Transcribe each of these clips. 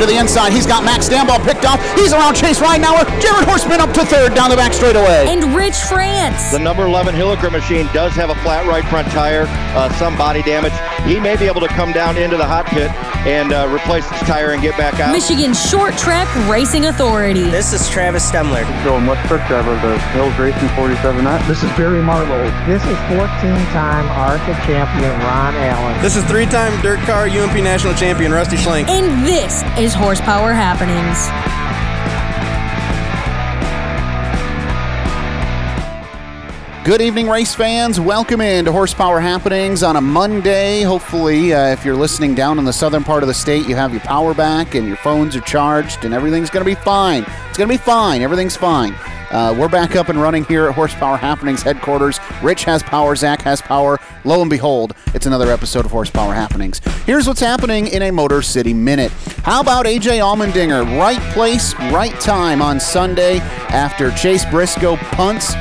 to the inside. He's got Max Stambaugh picked off. He's around Chase Ridenauer. Jared Horstman up to third down the back straightaway. And Rich France. The number 11 Hilliker machine does have a flat right front tire, uh, some body damage. He may be able to come down into the hot pit and uh, replace his tire and get back out. Michigan Short Track Racing Authority. This is Travis Stemler. Going West Truck Driver of the Hills Racing 47 Knot. This is Barry Marlowe. This is 14-time ARCA champion Ron Allen. This is three-time dirt car UMP national champion Rusty Schlenk. And this is Horsepower Happenings. Good evening, race fans. Welcome in to Horsepower Happenings on a Monday. Hopefully, uh, if you're listening down in the southern part of the state, you have your power back and your phones are charged, and everything's going to be fine. It's going to be fine. Everything's fine. Uh, we're back up and running here at Horsepower Happenings headquarters. Rich has power, Zach has power. Lo and behold, it's another episode of Horsepower Happenings. Here's what's happening in a Motor City Minute. How about AJ Allmendinger? Right place, right time on Sunday after Chase Briscoe punts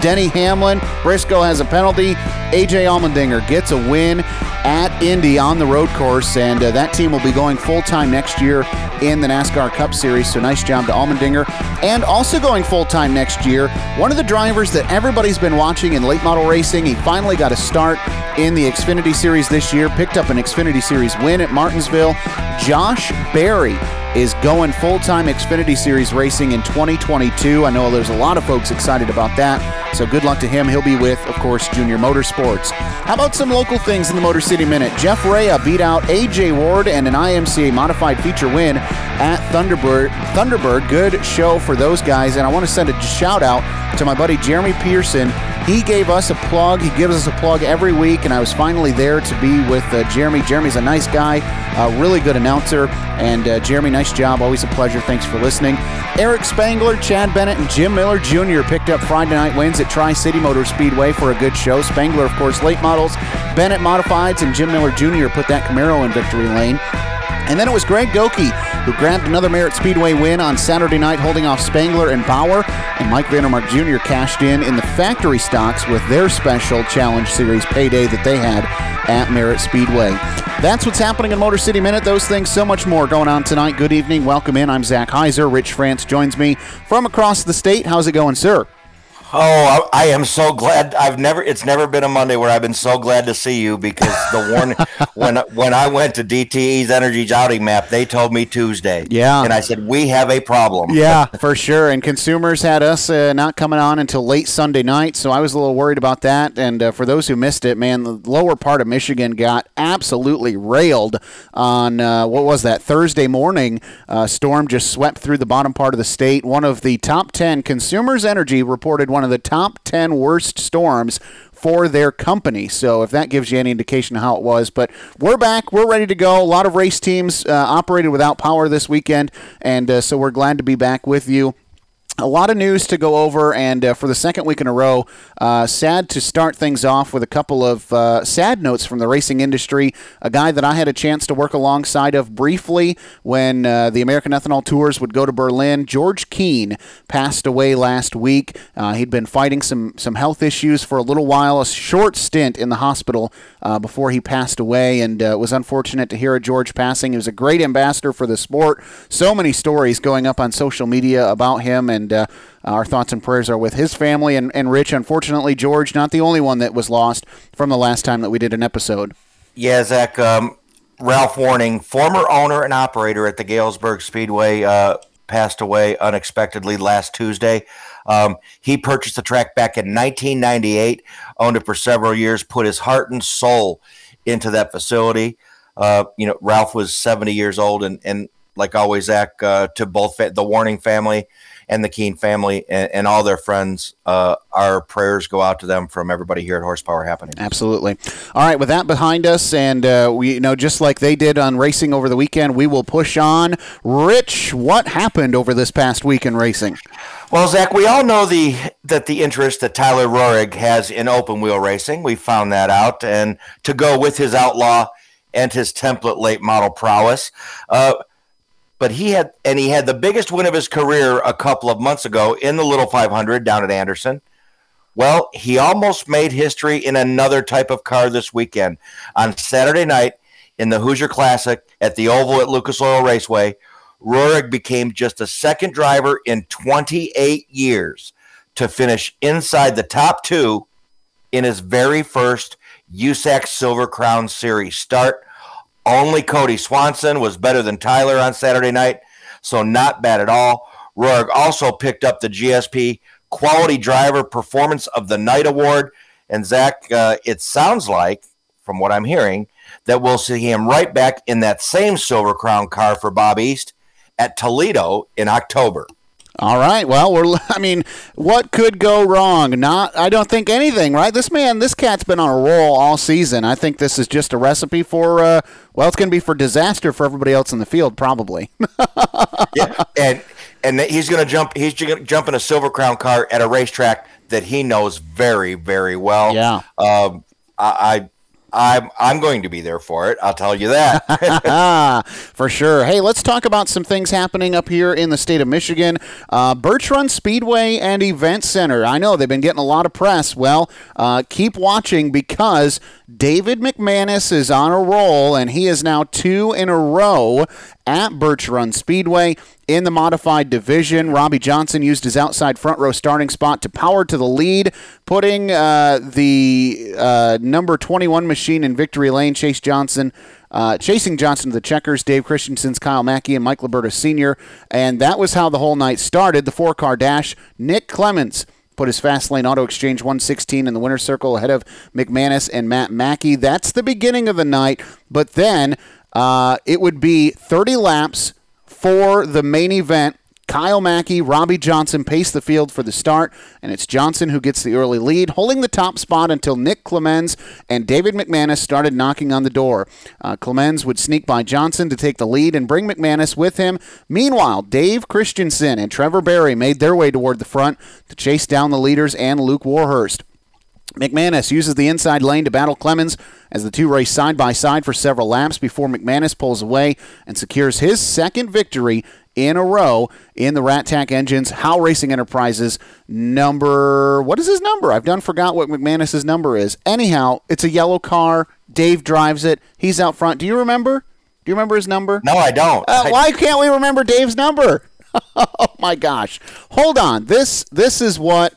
Denny Hamlin. Briscoe has a penalty. AJ Allmendinger gets a win at Indy on the road course, and uh, that team will be going full time next year in the NASCAR Cup Series. So nice job to Allmendinger. And also going full time next year, one of the drivers that everybody's been watching in late model racing. He finally got a start in the Xfinity Series this year, picked up an Xfinity Series win at Martinsville. Josh Berry is going full time Xfinity Series racing in 2022. I know there's a lot of folks excited about that. So good luck to him. He'll be with, of course, Junior Motorsports. How about some local things in the Motor City Minute? Jeff Rea beat out AJ Ward and an IMCA modified feature win at Thunderbird. Thunderbird, good show for those guys. And I want to send a shout out to my buddy Jeremy Pearson. He gave us a plug. He gives us a plug every week, and I was finally there to be with uh, Jeremy. Jeremy's a nice guy, a really good announcer, and uh, Jeremy, nice job. Always a pleasure. Thanks for listening. Eric Spangler, Chad Bennett, and Jim Miller Jr. picked up Friday night wins at Tri City Motor Speedway for a good show. Spangler, of course, late models, Bennett modifieds, and Jim Miller Jr. put that Camaro in victory lane. And then it was Greg Goki who grabbed another Merritt Speedway win on Saturday night, holding off Spangler and Bauer. And Mike Vandermark Jr. cashed in in the factory stocks with their special Challenge Series payday that they had at Merritt Speedway. That's what's happening in Motor City Minute. Those things, so much more going on tonight. Good evening. Welcome in. I'm Zach Heiser. Rich France joins me from across the state. How's it going, sir? Oh, I, I am so glad. I've never. It's never been a Monday where I've been so glad to see you because the warning when when I went to DTE's Energy outing map, they told me Tuesday. Yeah, and I said we have a problem. Yeah, for sure. And consumers had us uh, not coming on until late Sunday night, so I was a little worried about that. And uh, for those who missed it, man, the lower part of Michigan got absolutely railed on uh, what was that Thursday morning? Uh, storm just swept through the bottom part of the state. One of the top ten consumers energy reported one of the top 10 worst storms for their company. So if that gives you any indication of how it was, but we're back, we're ready to go. A lot of race teams uh, operated without power this weekend, and uh, so we're glad to be back with you. A lot of news to go over, and uh, for the second week in a row, uh, sad to start things off with a couple of uh, sad notes from the racing industry. A guy that I had a chance to work alongside of briefly when uh, the American Ethanol Tours would go to Berlin, George Keane, passed away last week. Uh, he'd been fighting some, some health issues for a little while, a short stint in the hospital uh, before he passed away, and it was unfortunate to hear of George passing. He was a great ambassador for the sport. So many stories going up on social media about him, and uh, our thoughts and prayers are with his family and, and Rich. Unfortunately, George, not the only one that was lost from the last time that we did an episode. Yeah, Zach. Um, Ralph Warning, former owner and operator at the Galesburg Speedway, uh, passed away unexpectedly last Tuesday. Um, he purchased the track back in 1998, owned it for several years, put his heart and soul into that facility. Uh, you know, Ralph was 70 years old, and, and like always, Zach, uh, to both fa- the Warning family and the Keen family and, and all their friends. Uh, our prayers go out to them from everybody here at Horsepower Happening. Absolutely. All right, with that behind us, and uh, we you know just like they did on racing over the weekend, we will push on. Rich, what happened over this past week in racing? Well, Zach, we all know the that the interest that Tyler Roahrig has in open wheel racing. We found that out, and to go with his outlaw and his template late model prowess. Uh, but he had and he had the biggest win of his career a couple of months ago in the little 500 down at Anderson. Well, he almost made history in another type of car this weekend on Saturday night in the Hoosier Classic at the Oval at Lucas Oil Raceway. Roahrig became just a second driver in 28 years to finish inside the top two in his very first USAC Silver Crown Series start. Only Kody Swanson was better than Tyler on Saturday night, so not bad at all. Roahrig also picked up the GSP Quality Driver Performance of the Night Award. And Zach, uh, it sounds like, from what I'm hearing, that we'll see him right back in that same Silver Crown car for Bob East at Toledo in October. All right. Well, we're. I mean, what could go wrong? Not. I don't think anything. Right. This man, this cat's been on a roll all season. I think this is just a recipe for. Uh, well, it's going to be for disaster for everybody else in the field, probably. yeah, and and he's going to jump. He's going to jump in a silver crown car at a racetrack that he knows very, very well. Yeah. Um, I, I I'm I'm going to be there for it. I'll tell you that for sure. Hey, let's talk about some things happening up here in the state of Michigan. Uh, Birch Run Speedway and Event Center. I know they've been getting a lot of press. Well, uh, keep watching because David McManus is on a roll, and he is now two in a row at Birch Run Speedway in the modified division. Robbie Johnson used his outside front row starting spot to power to the lead, putting uh, the uh, number 21 machine in victory lane. Chase Johnson. Uh, chasing Johnson to the checkers, Dave Christensen's Kyle Mackey and Mike Liberta Sr. And that was how the whole night started. The four car dash. Nick Clements put his fast lane auto exchange 116 in the winner's circle ahead of McManus and Matt Mackey. That's the beginning of the night. But then uh, it would be 30 laps for the main event. Kyle Mackey, Robbie Johnson pace the field for the start, and it's Johnson who gets the early lead, holding the top spot until Nick Clemens and David McManus started knocking on the door. Uh, Clemens would sneak by Johnson to take the lead and bring McManus with him. Meanwhile, Dave Christensen and Trevor Barry made their way toward the front to chase down the leaders and Luke Warhurst. McManus uses the inside lane to battle Clemens as the two race side by side for several laps before McManus pulls away and secures his second victory in a row in the Rat Tack Engines How Racing Enterprises number. What is his number? I've done forgot what McManus's number is. Anyhow, it's a yellow car. Dave drives it. He's out front. Do you remember? Do you remember his number? No, I don't. Uh, why can't we remember Dave's number? oh my gosh! Hold on. This this is what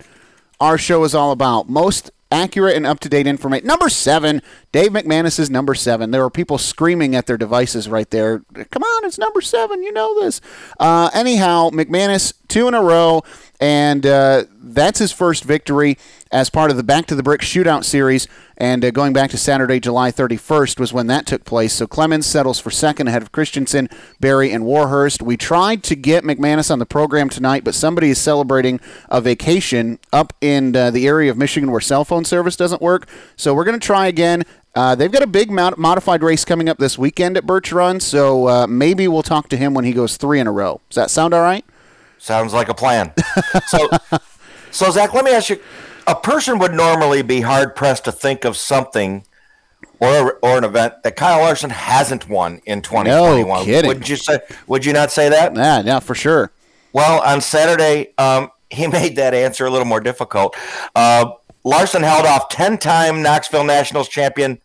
our show is all about. Most accurate and up to date information. Number seven, Dave McManus is number seven. There were people screaming at their devices right there. Come on, it's number seven. You know this. Uh, anyhow, McManus, two in a row, and uh, that's his first victory as part of the Back to the Brick Shootout series. And uh, going back to Saturday, July 31st was when that took place. So Clemens settles for second ahead of Christensen, Barry, and Warhurst. We tried to get McManus on the program tonight, but somebody is celebrating a vacation up in uh, the area of Michigan where cell phone service doesn't work. So we're going to try again. Uh, they've got a big mod- modified race coming up this weekend at Birch Run, so uh, maybe we'll talk to him when he goes three in a row. Does that sound all right? Sounds like a plan. so, so Zach, let me ask you: a person would normally be hard pressed to think of something or or an event that Kyle Larson hasn't won in 2021. No kidding. Wouldn't you say? Would you not say that? Yeah, yeah, for sure. Well, on Saturday, um, he made that answer a little more difficult. Uh, Larson held off 10 time Knoxville Nationals champion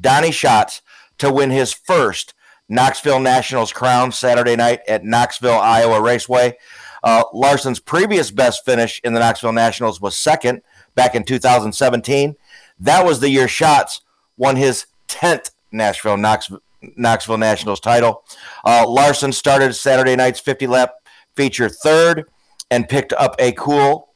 Donny Schatz to win his first Knoxville Nationals crown Saturday night at Knoxville, Iowa Raceway. Uh, Larson's previous best finish in the Knoxville Nationals was second back in 2017. That was the year Schatz won his 10th Nashville Knoxville, Knoxville Nationals title. Uh, Larson started Saturday night's 50 lap feature third and picked up a cool,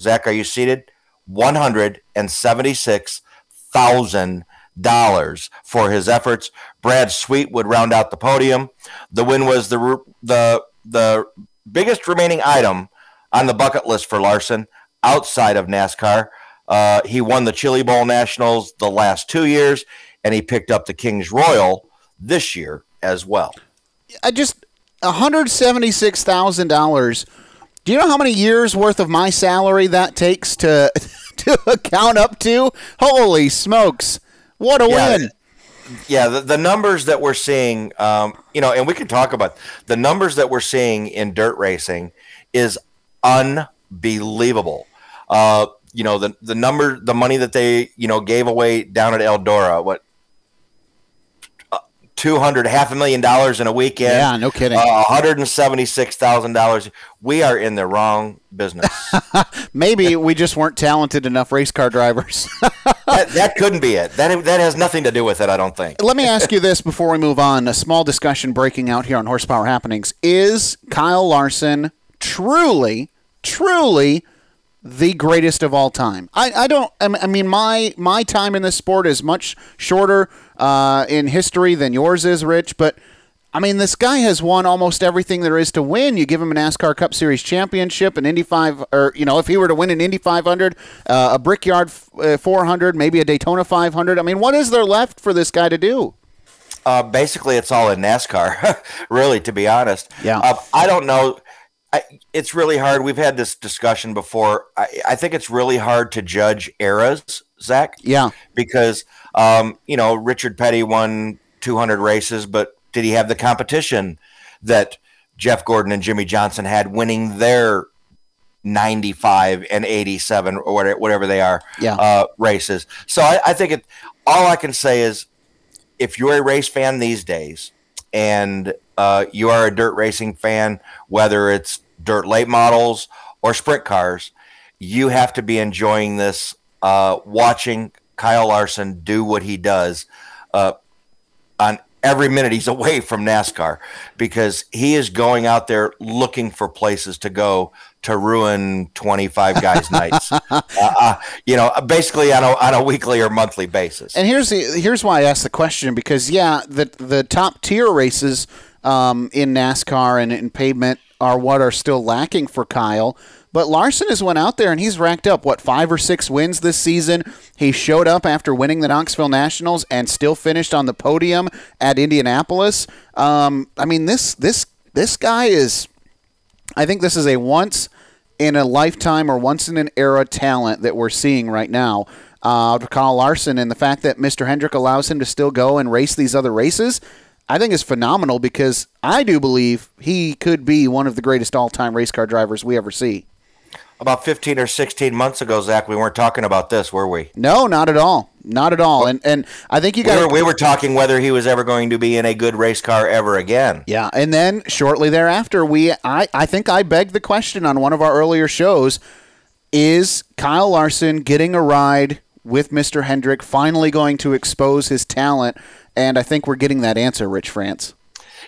Zach, are you seated? $176,000 for his efforts. Brad Sweet would round out the podium. The win was the the the biggest remaining item on the bucket list for Larson outside of NASCAR. Uh, he won the Chili Bowl Nationals the last two years, and he picked up the Kings Royal this year as well. I just $176,000. Do you know how many years worth of my salary that takes to to account up to? Holy smokes. What a Yeah. win. Yeah, the, the numbers that we're seeing, um, you know, and we can talk about the numbers that we're seeing in dirt racing is unbelievable. Uh, you know, the the number, the money that they, you know, gave away down at Eldora, what, uh, two hundred, half a million dollars in a weekend. Yeah, no kidding. Uh, One hundred and seventy-six thousand dollars. We are in the wrong business. Maybe we just weren't talented enough race car drivers. that, that couldn't be it. That that has nothing to do with it. I don't think. Let me ask you this before we move on. A small discussion breaking out here on Horsepower Happenings. Is Kyle Larson truly, truly the greatest of all time? I, I don't, I mean, my, my time in this sport is much shorter uh, in history than yours is, Rich, but. I mean, this guy has won almost everything there is to win. You give him a NASCAR Cup Series championship, an Indy 5, or, you know, if he were to win an Indy 500, uh, a Brickyard uh, 400, maybe a Daytona 500. I mean, what is there left for this guy to do? Uh, basically, it's all in NASCAR, really, to be honest. Yeah. Uh, I don't know. I, it's really hard. We've had this discussion before. I, I think it's really hard to judge eras, Zach. Yeah. Because, um, you know, Richard Petty won 200 races, but did he have the competition that Jeff Gordon and Jimmie Johnson had winning their 95 and 87 or whatever, whatever they are Yeah. uh, races? So I, I think it, all I can say is if you're a race fan these days and uh, you are a dirt racing fan, whether it's dirt late models or sprint cars, you have to be enjoying this, uh, watching Kyle Larson do what he does uh, on every minute he's away from NASCAR because he is going out there looking for places to go to ruin 25 guys' nights. Uh, uh, you know, basically on a, on a weekly or monthly basis. And here's the here's why I asked the question because yeah, the the top tier races um, in NASCAR and in pavement are what are still lacking for Kyle. But Larson has went out there and he's racked up what five or six wins this season. He showed up after winning the Knoxville Nationals and still finished on the podium at Indianapolis. Um, I mean this this this guy is I think this is a once in a lifetime or once in an era talent that we're seeing right now. Uh, Kyle Larson and the fact that Mr. Hendrick allows him to still go and race these other races, I think is phenomenal because I do believe he could be one of the greatest all-time race car drivers we ever see. About 15 or 16 months ago, Zach, we weren't talking about this, were we? No, not at all, not at all. And and I think you We got were, we were talking whether he was ever going to be in a good race car ever again. Yeah, and then shortly thereafter, we I, I think I begged the question on one of our earlier shows: Is Kyle Larson getting a ride with Mr. Hendrick? Finally, going to expose his talent? And I think we're getting that answer, Rich France.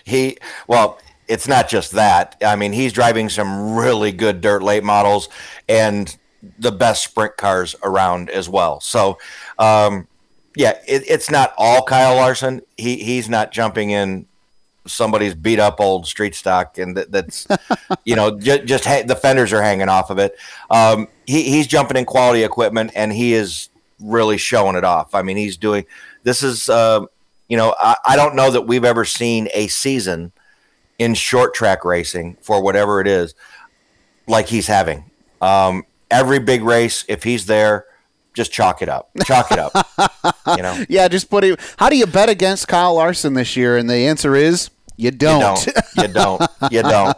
He, well, it's not just that. I mean, he's driving some really good dirt late models and the best sprint cars around as well. So, um, yeah, it, it's not all Kyle Larson. He he's not jumping in somebody's beat up old street stock and that, that's you know just, just ha- the fenders are hanging off of it. Um, he, he's jumping in quality equipment and he is really showing it off. I mean, he's doing this is uh, you know I, I don't know that we've ever seen a season in short track racing for whatever it is like he's having. Um, every big race, if he's there, just chalk it up. Chalk it up. you know. Yeah, just put it. How do you bet against Kyle Larson this year? And the answer is you don't. You don't. You don't. You don't.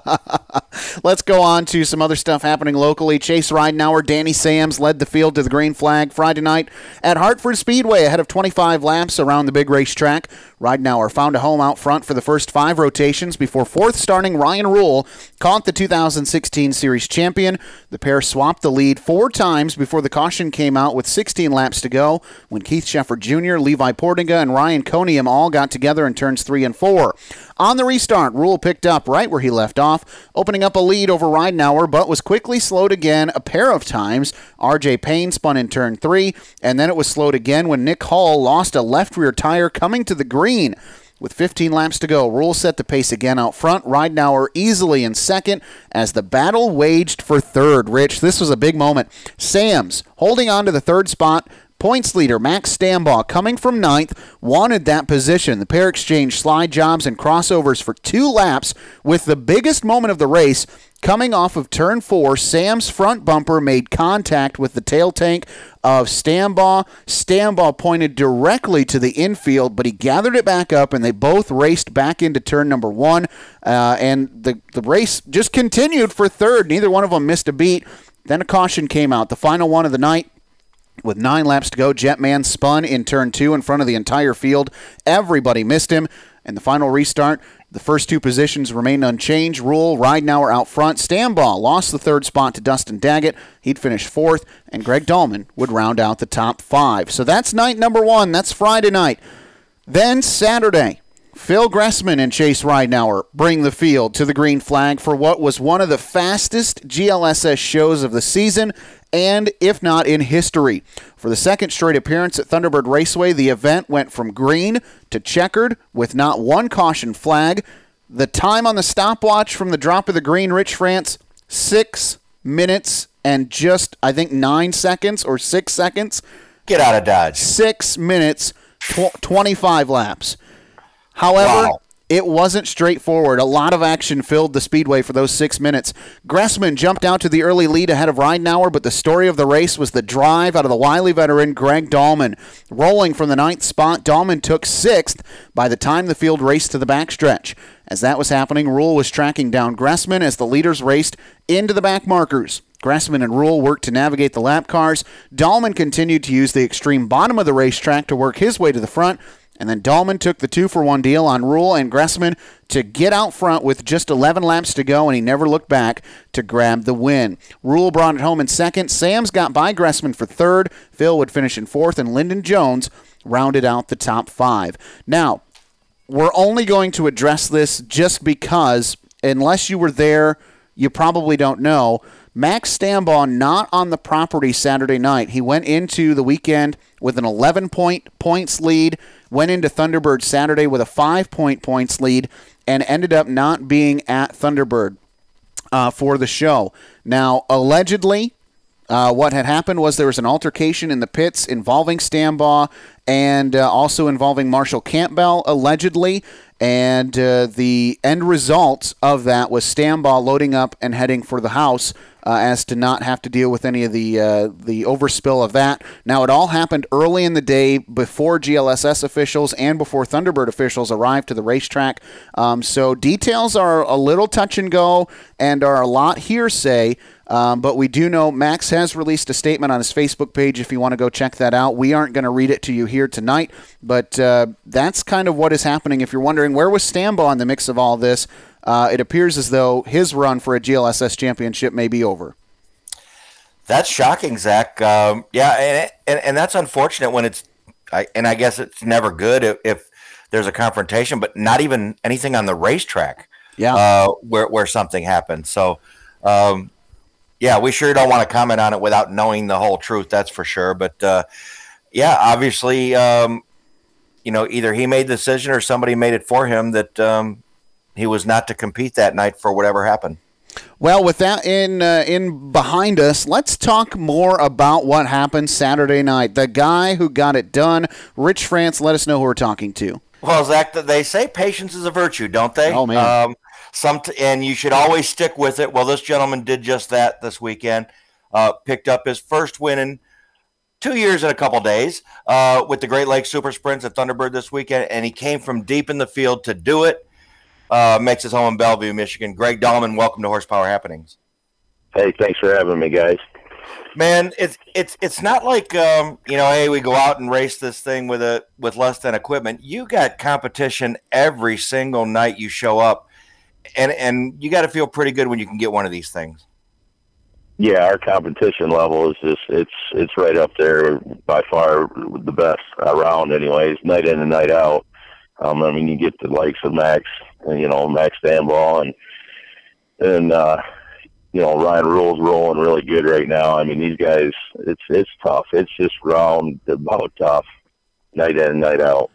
Let's go on to some other stuff happening locally. Chase Ridenauer, Danny Sams led the field to the green flag Friday night at Hartford Speedway ahead of 25 laps around the big racetrack. Ridenauer found a home out front for the first five rotations before fourth starting Ryan Rule caught the 2016 series champion. The pair swapped the lead four times before the caution came out with 16 laps to go when Keith Sheffer Jr., Levi Portinga, and Ryan Coniam all got together in turns three and four. On the restart, Rule picked up right where he left off, opening up a lead over Ridenauer, but was quickly slowed again a pair of times. RJ Payne spun in turn three, and then it was slowed again when Nick Hall lost a left rear tire coming to the green. With 15 laps to go, Rule set the pace again out front. Ridenauer easily in second as the battle waged for third. Rich, this was a big moment. Sams holding on to the third spot. Points leader Max Stambaugh, coming from ninth, wanted that position. The pair exchanged slide jobs and crossovers for two laps, with the biggest moment of the race coming off of turn four. Sam's front bumper made contact with the tail tank of Stambaugh. Stambaugh pointed directly to the infield, but he gathered it back up, and they both raced back into turn number one. Uh, and the, the race just continued for third. Neither one of them missed a beat. Then a caution came out, the final one of the night. With nine laps to go, Jetman spun in turn two in front of the entire field. Everybody missed him. And the final restart, the first two positions remained unchanged. Rule, Ridenauer out front. Stambaugh lost the third spot to Dustin Daggett. He'd finish fourth, and Greg Dahlman would round out the top five. So that's night number one. That's Friday night. Then Saturday, Phil Gressman and Chase Ridenauer bring the field to the green flag for what was one of the fastest GLSS shows of the season and, if not, in history. For the second straight appearance at Thunderbird Raceway, the event went from green to checkered with not one caution flag. The time on the stopwatch from the drop of the green, Rich France, six minutes and just, I think, nine seconds or six seconds. Get out of Dodge. Six minutes, tw- 25 laps. However, Wow. it wasn't straightforward. A lot of action filled the speedway for those six minutes. Gressman jumped out to the early lead ahead of Ridenauer, but the story of the race was the drive out of the wily veteran Greg Dahlman. Rolling from the ninth spot, Dahlman took sixth by the time the field raced to the backstretch. As that was happening, Rule was tracking down Gressman as the leaders raced into the back markers. Gressman and Rule worked to navigate the lap cars. Dahlman continued to use the extreme bottom of the racetrack to work his way to the front. And then Dahlman took the two for one deal on Rule and Gressman to get out front with just 11 laps to go, and he never looked back to grab the win. Rule brought it home in second. Sams got by Gressman for third. Phil would finish in fourth, and Lyndon Jones rounded out the top five. Now, we're only going to address this just because, unless you were there, you probably don't know. Max Stambaugh not on the property Saturday night. He went into the weekend with an 11 point points lead, went into Thunderbird Saturday with a 5 point points lead, and ended up not being at Thunderbird uh, for the show. Now, allegedly, uh, what had happened was there was an altercation in the pits involving Stambaugh and uh, also involving Marshall Campbell, allegedly. And uh, the end result of that was Stambaugh loading up and heading for the house uh, as to not have to deal with any of the uh, the overspill of that. Now, it all happened early in the day before GLSS officials and before Thunderbird officials arrived to the racetrack. Um, so details are a little touch and go and are a lot hearsay. Um, but we do know Max has released a statement on his Facebook page if you want to go check that out. We aren't going to read it to you here tonight, but uh, that's kind of what is happening. If you're wondering where was Stambaugh in the mix of all this, uh, it appears as though his run for a GLSS championship may be over. That's shocking, Zach. Um, yeah, and, and and that's unfortunate when it's, I, and I guess it's never good if, if there's a confrontation, but not even anything on the racetrack. Yeah. uh, where where something happened. So, um, yeah, we sure don't want to comment on it without knowing the whole truth. That's for sure. But uh, yeah, obviously, um, you know, either he made the decision or somebody made it for him that um, he was not to compete that night for whatever happened. Well, with that in uh, in behind us, let's talk more about what happened Saturday night. The guy who got it done, Rich France. Let us know who we're talking to. Well, Zach, they say patience is a virtue, don't they? Oh, man. Um, some t- and you should always stick with it. Well, this gentleman did just that this weekend. Uh, picked up his first win in two years and a couple days uh, with the Great Lakes Super Sprints at Thunderbird this weekend, and he came from deep in the field to do it. Uh, makes his home in Bellevue, Michigan. Greg Dahlman, welcome to Horsepower Happenings. Hey, thanks for having me, guys. Man, it's it's it's not like um, you know, hey, we go out and race this thing with a with less than equipment. You got competition every single night you show up, and and you got to feel pretty good when you can get one of these things. Yeah, our competition level is just it's it's right up there by far the best around. Anyways, night in and night out. Um, I mean, you get the likes of Max, you know, Max Stambaugh and and uh, you know Ryan Rule's rolling really good right now. I mean, these guys, it's it's tough. It's just round about tough, night in and night out.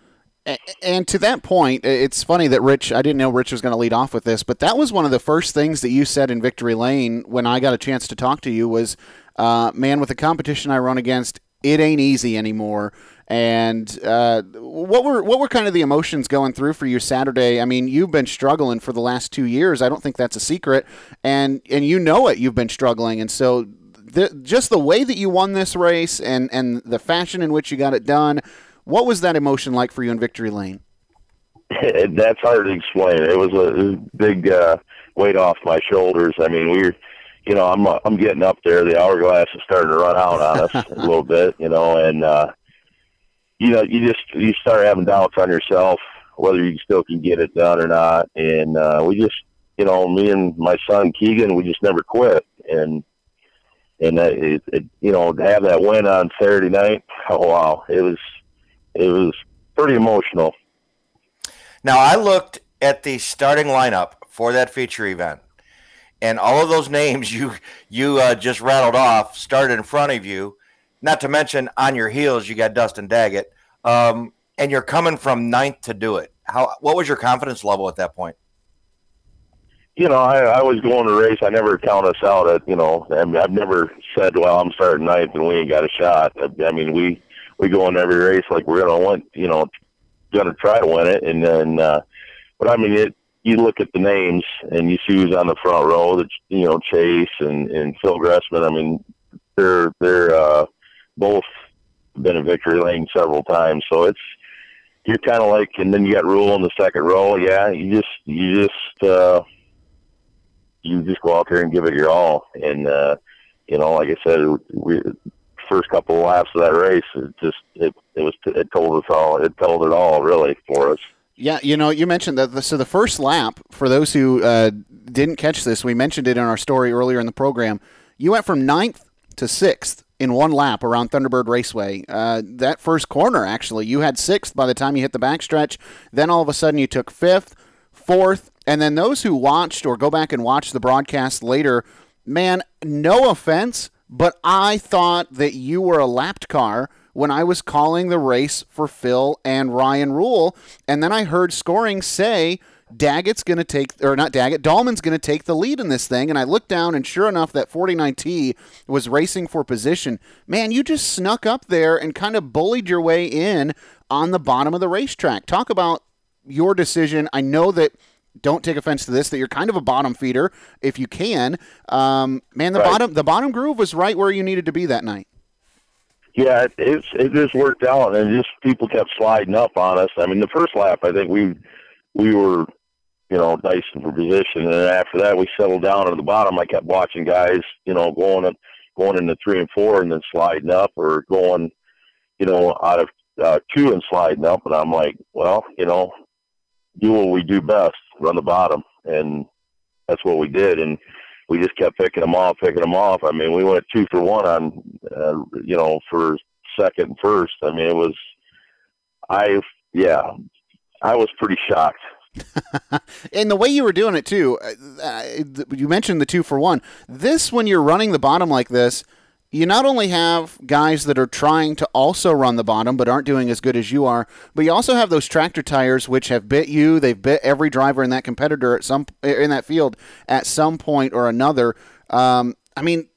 And to that point, it's funny that Rich, I didn't know Rich was going to lead off with this, but that was one of the first things that you said in Victory Lane when I got a chance to talk to you was, uh, man, with the competition I run against, it ain't easy anymore. And uh, what were what were kind of the emotions going through for you Saturday? I mean, you've been struggling for the last two years. I don't think that's a secret, and and you know it. You've been struggling, and so the, just the way that you won this race and and the fashion in which you got it done. What was that emotion like for you in Victory Lane? That's hard to explain. It was a big uh, weight off my shoulders. I mean, we are you know, I'm I'm getting up there. The hourglass is starting to run out on us a little bit, you know, and uh, you know, you just you start having doubts on yourself whether you still can get it done or not. And uh, we just, you know, me and my son Keegan, we just never quit. And and it, it, you know, to have that win on Saturday night, oh wow, it was it was pretty emotional. Now I looked at the starting lineup for that feature event, and all of those names you you uh, just rattled off started in front of you. Not to mention on your heels, you got Dustin Daggett, um, and you're coming from ninth to do it. How? What was your confidence level at that point? You know, I, I was going to race. I never count us out at you know. I mean, I've never said, "Well, I'm starting ninth and we ain't got a shot." I, I mean, we we go in every race like we're gonna want, you know, gonna try to win it, and then. uh But I mean, it you look at the names and you see who's on the front row. That you know, Chase and and Phil Gressman. I mean, they're they're uh, both been in victory lane several times. So it's you're kind of like, and then you got Rule in the second row. Yeah, you just you just uh, you just go out there and give it your all. And uh, you know, like I said, we first couple of laps of that race, it just it it was it told us all. It told it all really for us. Yeah, you know, you mentioned that. The, so the first lap, for those who uh, didn't catch this, we mentioned it in our story earlier in the program. You went from ninth to sixth in one lap around Thunderbird Raceway. Uh, that first corner, actually, you had sixth by the time you hit the backstretch. Then all of a sudden you took fifth, fourth, and then those who watched or go back and watch the broadcast later, man, no offense, but I thought that you were a lapped car when I was calling the race for Phil and Ryan Rule. And then I heard scoring say Daggett's going to take, or not Daggett, Dahlman's going to take the lead in this thing. And I looked down, and sure enough, that 49T was racing for position. Man, you just snuck up there and kind of bullied your way in on the bottom of the racetrack. Talk about your decision. I know that. Don't take offense to this. That you're kind of a bottom feeder, if you can. Um, man, the right. bottom the bottom groove was right where you needed to be that night. Yeah, it, it's it just worked out, and just people kept sliding up on us. I mean, the first lap, I think we we were you know, dicing for position. And then after that, we settled down at the bottom. I kept watching guys, you know, going up, going into three and four, and then sliding up, or going, you know, out of uh, two and sliding up. And I'm like, well, you know, do what we do best, run the bottom, and that's what we did. And we just kept picking them off, picking them off. I mean, we went two for one on, uh, you know, for second and first. I mean, it was, I, yeah, I was pretty shocked and the way you were doing it too, uh, uh you mentioned the two for one. This, when you're running the bottom like this, you not only have guys that are trying to also run the bottom but aren't doing as good as you are, but you also have those tractor tires which have bit you. They've bit every driver in that competitor at some in that field at some point or another. Um, I mean,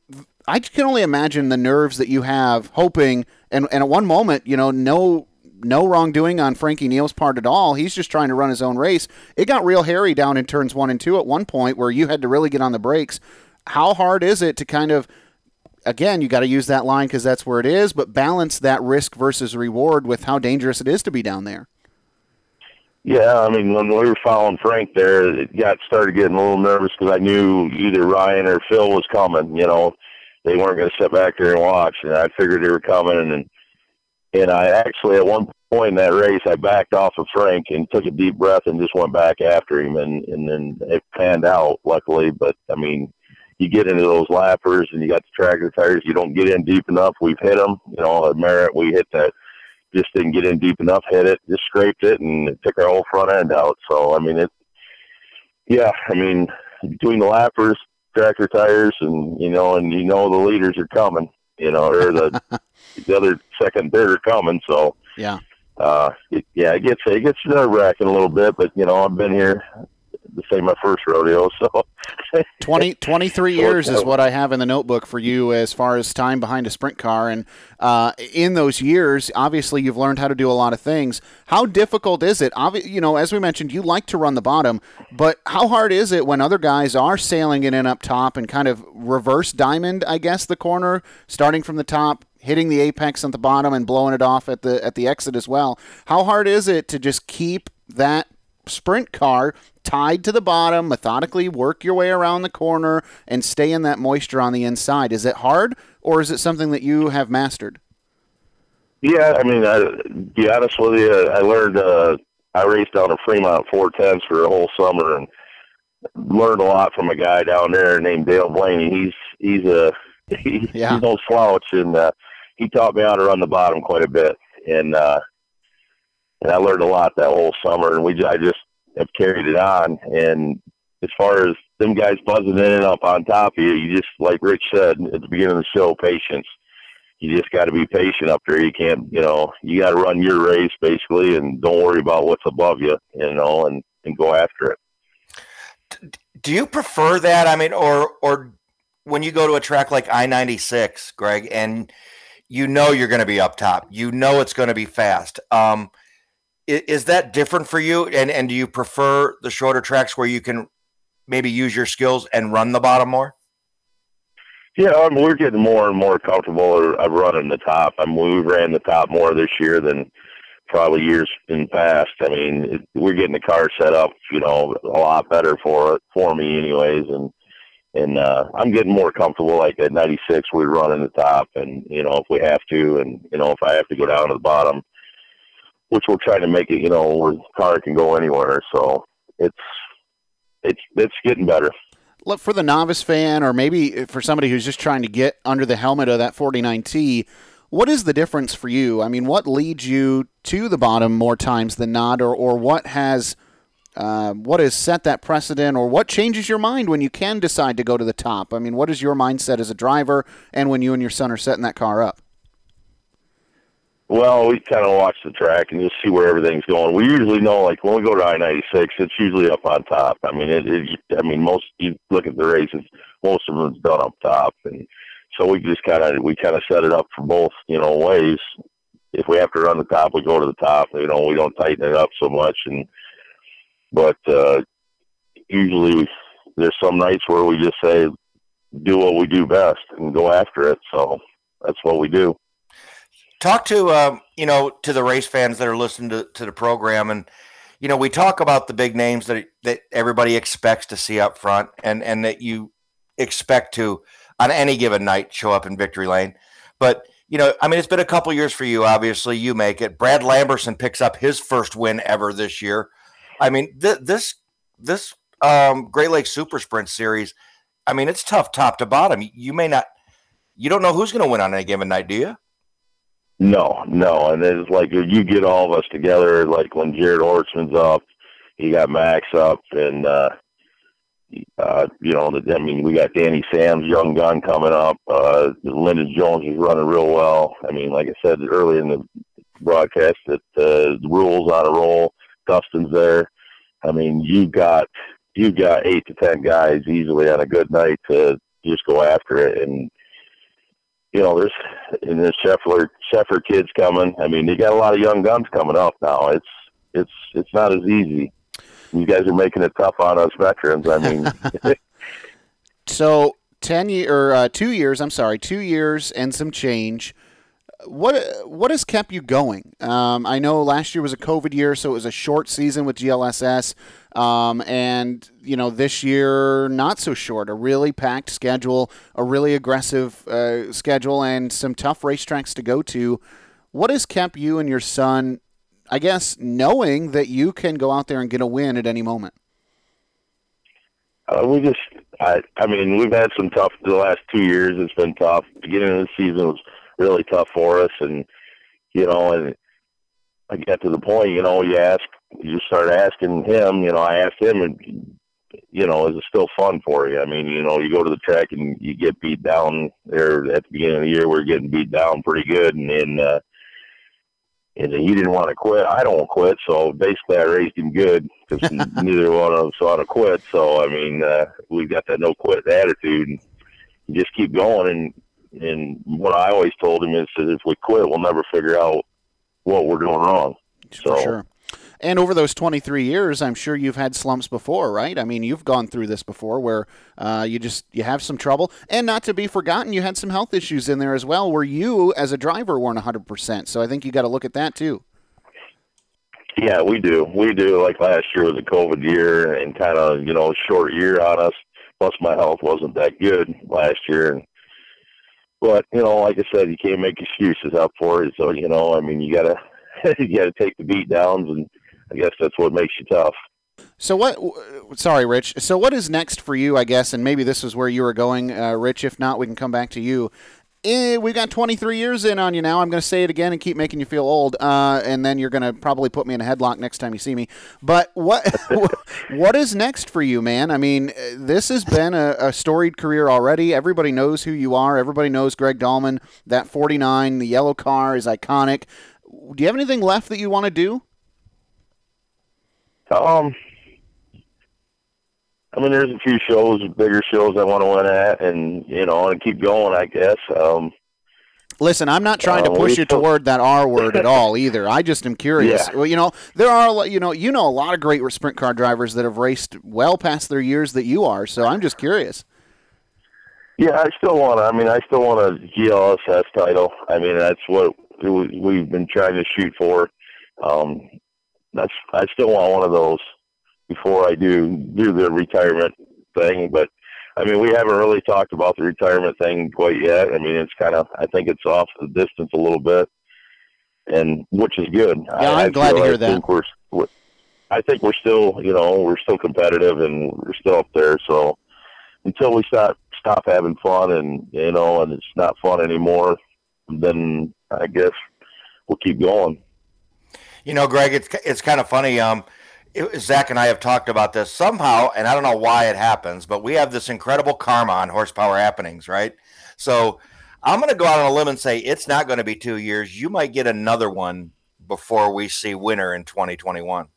I can only imagine the nerves that you have, hoping and and at one moment, you know, no no wrongdoing on Frankie Neal's part at all. He's just trying to run his own race. It got real hairy down in turns one and two at one point where you had to really get on the brakes. How hard is it to kind of, again, you got to use that line because that's where it is, but balance that risk versus reward with how dangerous it is to be down there? Yeah, I mean, when we were following Frank there, it got started getting a little nervous because I knew either Ryan or Phil was coming, you know, they weren't going to sit back there and watch, and I figured they were coming, and and I actually at one point in that race I backed off of Frank and took a deep breath and just went back after him, and and then it panned out luckily. But I mean, you get into those lappers and you got the tractor tires, you don't get in deep enough. We've hit them, you know, at Merritt we hit that. Just didn't get in deep enough, hit it, just scraped it, and it took our whole front end out. So I mean, it. Yeah, I mean, between the lappers, tractor tires, and you know, and you know the leaders are coming. You know, or the the other second, third are coming. So yeah, uh, it, yeah, it gets it gets nerve wracking a little bit, but you know, I've been here to say my first rodeo. So 20, 23 years is what I have in the notebook for you as far as time behind a sprint car. And uh, in those years, obviously, you've learned how to do a lot of things. How difficult is it? Obvi- you know, as we mentioned, you like to run the bottom, but how hard is it when other guys are sailing it in up top and kind of reverse diamond, I guess, the corner, starting from the top, hitting the apex at the bottom and blowing it off at the at the exit as well. How hard is it to just keep that sprint car tied to the bottom, methodically work your way around the corner, and stay in that moisture on the inside. Is it hard, or is it something that you have mastered? Yeah, I mean, I, to be honest with you, I learned. Uh, I raced down to Fremont four tenths for a whole summer and learned a lot from a guy down there named Dale Blaney. He's he's a he, yeah. he's no slouch, and uh, he taught me how to run the bottom quite a bit. And uh, and I learned a lot that whole summer. And we I just have carried it on. And as far as them guys buzzing in and up on top of you, you just like Rich said at the beginning of the show, patience. You just got to be patient up there. You can't, you know, you got to run your race basically, and don't worry about what's above you, you know, and and go after it. Do you prefer that? I mean, or or when you go to a track like I ninety six, Greg, and you know you're going to be up top, you know it's going to be fast. Um, is, that different for you? And and do you prefer the shorter tracks where you can maybe use your skills and run the bottom more? Yeah, I we're getting more and more comfortable of running the top. I mean, we ran the top more this year than probably years in past. I mean, it, we're getting the car set up, you know, a lot better for it for me, anyways. And and uh, I'm getting more comfortable. Like at 96, we're running the top, and you know, if we have to, and you know, if I have to go down to the bottom, which we're trying to make it, you know, where the car can go anywhere. So it's it's it's getting better look for the novice fan or maybe for somebody who's just trying to get under the helmet of that 49T, what is the difference for you? I mean, what leads you to the bottom more times than not, or, or what has uh, what has set that precedent, or what changes your mind when you can decide to go to the top? I mean, what is your mindset as a driver, and when you and your son are setting that car up? Well, we kind of watch the track and just see where everything's going. We usually know, like when we go to I ninety six, it's usually up on top. I mean, it, it. I mean, most you look at the races, most of them's done up top, and so we just kind of we kind of set it up for both, you know, ways. If we have to run the top, we go to the top. You know, we don't tighten it up so much, and but uh, usually there's some nights where we just say do what we do best and go after it. So that's what we do talk to um, you know to the race fans that are listening to, to the program and you know we talk about the big names that that everybody expects to see up front and and that you expect to on any given night show up in victory lane. But you know i mean it's been a couple years for you obviously. You make it. Brad lamberson picks up his first win ever this year. I mean th- this this um, great lakes super sprint series i mean it's tough top to bottom. You may not you don't know who's going to win on any given night do you no, no, and it's like you get all of us together. Like when Jared Horstman's up, he got Max up, and uh, uh, you know, I mean, we got Danny Sam's young gun coming up. Uh, Lyndon Jones is running real well. I mean, like I said earlier in the broadcast, that uh, the rules on a roll. Dustin's there. I mean, you got you got eight to ten guys easily on a good night to just go after it, and you know, there's and the Scheffler Scheffler kids coming. I mean, you got a lot of young guns coming up now. It's it's it's not as easy. You guys are making it tough on us veterans. I mean, so ten year or uh, two years. I'm sorry, two years and some change. What what has kept you going? Um, I know last year was a COVID year, so it was a short season with GLSS, um, and you know this year not so short. A really packed schedule, a really aggressive uh, schedule, and some tough racetracks to go to. What has kept you and your son, I guess, knowing that you can go out there and get a win at any moment? Uh, we just, I, I mean, we've had some tough the last two years. It's been tough. Beginning of the season was really tough for us, and you know, and I get to the point, you know, you ask, you start asking him. You know, I asked him, and you know, is it still fun for you? I mean, you know, you go to the track and you get beat down there at the beginning of the year. We're getting beat down pretty good, and then. Uh, and he didn't want to quit. I don't quit, so basically I raised him good because neither one of us want to quit. So I mean, uh, we got that no quit attitude, and just keep going. And and what I always told him is that if we quit, we'll never figure out what we're doing wrong. So, For sure. And over those 23 years, I'm sure you've had slumps before, right? I mean, you've gone through this before where uh, you just you have some trouble, and not to be forgotten, you had some health issues in there as well, where you as a driver weren't 100. percent So I think you got to look at that too. Yeah, we do. We do. Like last year was a COVID year and kind of you know short year on us. Plus, my health wasn't that good last year. And, but you know, like I said, you can't make excuses up for it. So you know, I mean, you gotta you gotta take the beat downs and I guess that's what makes you tough. So what? Sorry, Rich. So what is next for you? I guess, and maybe this is where you were going, uh, Rich. If not, we can come back to you. Eh, we got 23 years in on you now. I'm going to say it again and keep making you feel old, uh, and then you're going to probably put me in a headlock next time you see me. But what what is next for you, man? I mean, this has been a, a, storied career already. Everybody knows who you are. Everybody knows Greg Dahlman. That 49, the yellow car is iconic. Do you have anything left that you want to do? Um, I mean, there's a few shows, bigger shows I want to win at, and you know, and keep going. I guess. Um, Listen, I'm not trying to uh, push you toward that R word at all either. I just am curious. Yeah. Well, you know, there are you know, you know a lot of great sprint car drivers that have raced well past their years that you are. So I'm just curious. Yeah, I still want to. I mean, I still want a GLSS title. I mean, that's what we've been trying to shoot for. Um, that's I still want one of those before I do do the retirement thing. But I mean, we haven't really talked about the retirement thing quite yet. I mean, it's kind of I think it's off the distance a little bit, and which is good. Yeah, I, I'm I glad to hear I that. Think we're, we're, I think we're still, you know, we're still competitive and we're still up there. So until we stop stop having fun and you know, and it's not fun anymore, then I guess we'll keep going. You know, Greg, it's it's kind of funny. Um, it, Zach and I have talked about this somehow, and I don't know why it happens, but we have this incredible karma on horsepower happenings, right? So I'm going to go out on a limb and say it's not going to be two years. You might get another one before we see winter in 2021.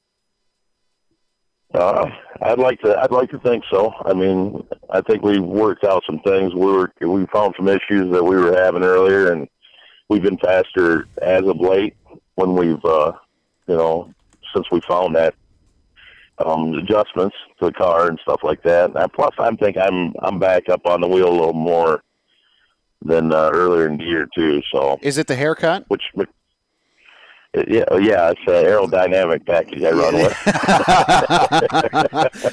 Uh, I'd like to. I'd like to think so. I mean, I think we worked out some things. We were we found some issues that we were having earlier, and we've been faster as of late when we've uh, you know, since we found that um, adjustments to the car and stuff like that. And plus, I'm think I'm I'm back up on the wheel a little more than uh, earlier in the year too. So is it the haircut? Which yeah, yeah, it's an aerodynamic package I run with.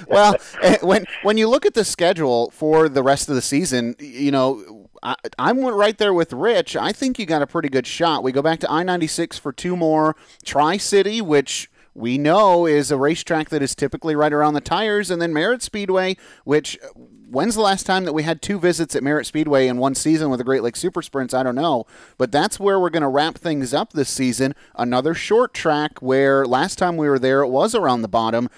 well, eh, when when you look at the schedule for the rest of the season, you know I, I'm right there with Rich. I think you got a pretty good shot. We go back to I 96 for two more. Tri City, which we know is a racetrack that is typically right around the tires, and then Merritt Speedway, which uh, when's the last time that we had two visits at Merritt Speedway in one season with the Great Lakes Super Sprints? I don't know. But that's where we're going to wrap things up this season. Another short track where last time we were there, it was around the bottom.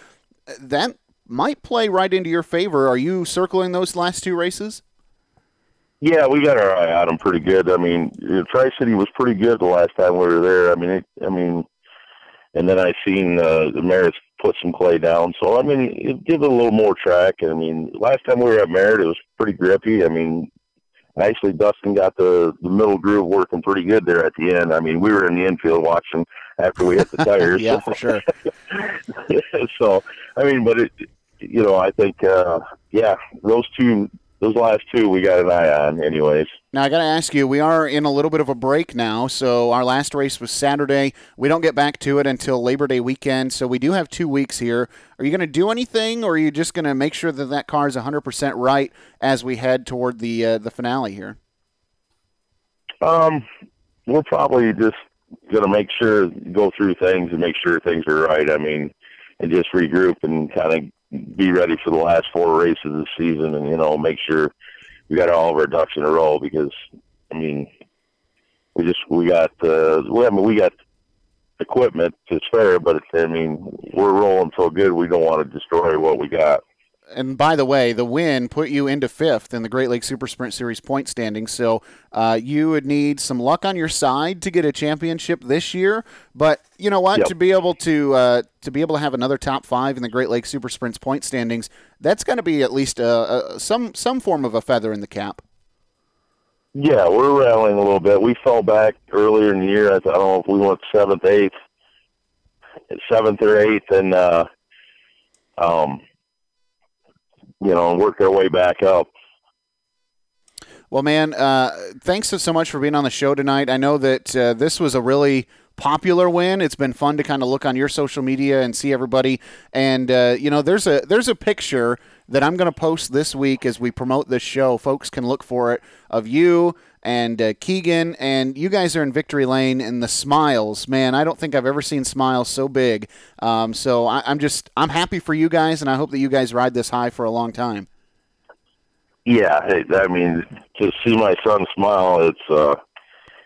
That might play right into your favor. Are you circling those last two races? Yeah, we got our eye on them pretty good. I mean, Tri City was pretty good the last time we were there. I mean, it, I mean, and then I seen uh, the Merritt's put some clay down. So I mean, it give it a little more track. I mean, last time we were at Merritt, it was pretty grippy. I mean, actually Dustin got the the middle groove working pretty good there at the end. I mean, we were in the infield watching after we hit the tires. yeah, for sure. so I mean, but it, you know, I think uh, yeah, those two those last two we got an eye on, anyways. Now I got to ask you, we are in a little bit of a break now. So our last race was Saturday. We don't get back to it until Labor Day weekend. So we do have two weeks here. Are you going to do anything, or are you just going to make sure that that car is 100% right as we head toward the uh, the finale here? Um, we're probably just going to make sure go through things and make sure things are right. I mean, and just regroup and kind of be ready for the last four races of the season, and you know, make sure we got all of our ducks in a row because I mean, we just we got uh, well, I mean, we got equipment to spare, but I mean, we're rolling so good we don't want to destroy what we got and by the way, the win put you into fifth in the Great Lakes Super Sprint Series point standings. So uh, you would need some luck on your side to get a championship this year. But you know what? Yep. To be able to uh, to be able to have another top five in the Great Lakes Super Sprints point standings, that's going to be at least a, a, some some form of a feather in the cap. Yeah, we're rallying a little bit. We fell back earlier in the year. I don't know if we went seventh, eighth, seventh or eighth, and uh, um, you know, and work their way back up. Well, man, uh, thanks so much for being on the show tonight. I know that uh, this was a really popular win. It's been fun to kind of look on your social media and see everybody. And uh, you know, there's a there's a picture that I'm going to post this week as we promote this show. Folks can look for it of you and uh, Keegan, and you guys are in victory lane. And the smiles, man, I don't think I've ever seen smiles so big. Um, so I, I'm just I'm happy for you guys, and I hope that you guys ride this high for a long time. Yeah, I mean, to see my son smile, it's uh,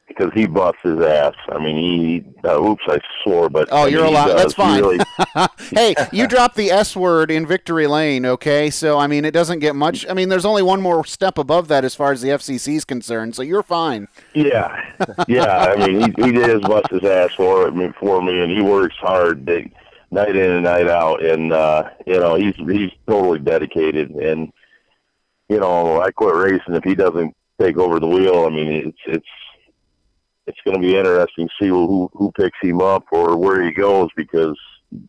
because he busts his ass. I mean, he. Uh, oops, I swore, but oh, I you're mean, allowed. That's fine. Really... hey, you dropped the S word in victory lane, okay? So I mean, it doesn't get much. I mean, there's only one more step above that as far as the FCC is concerned. So you're fine. Yeah, yeah. I mean, he, he did bust his ass for me for me, and he works hard. They, night in and night out, and uh, you know he's he's totally dedicated. And you know, I quit racing if he doesn't take over the wheel. I mean, it's it's it's going to be interesting to see who who picks him up or where he goes because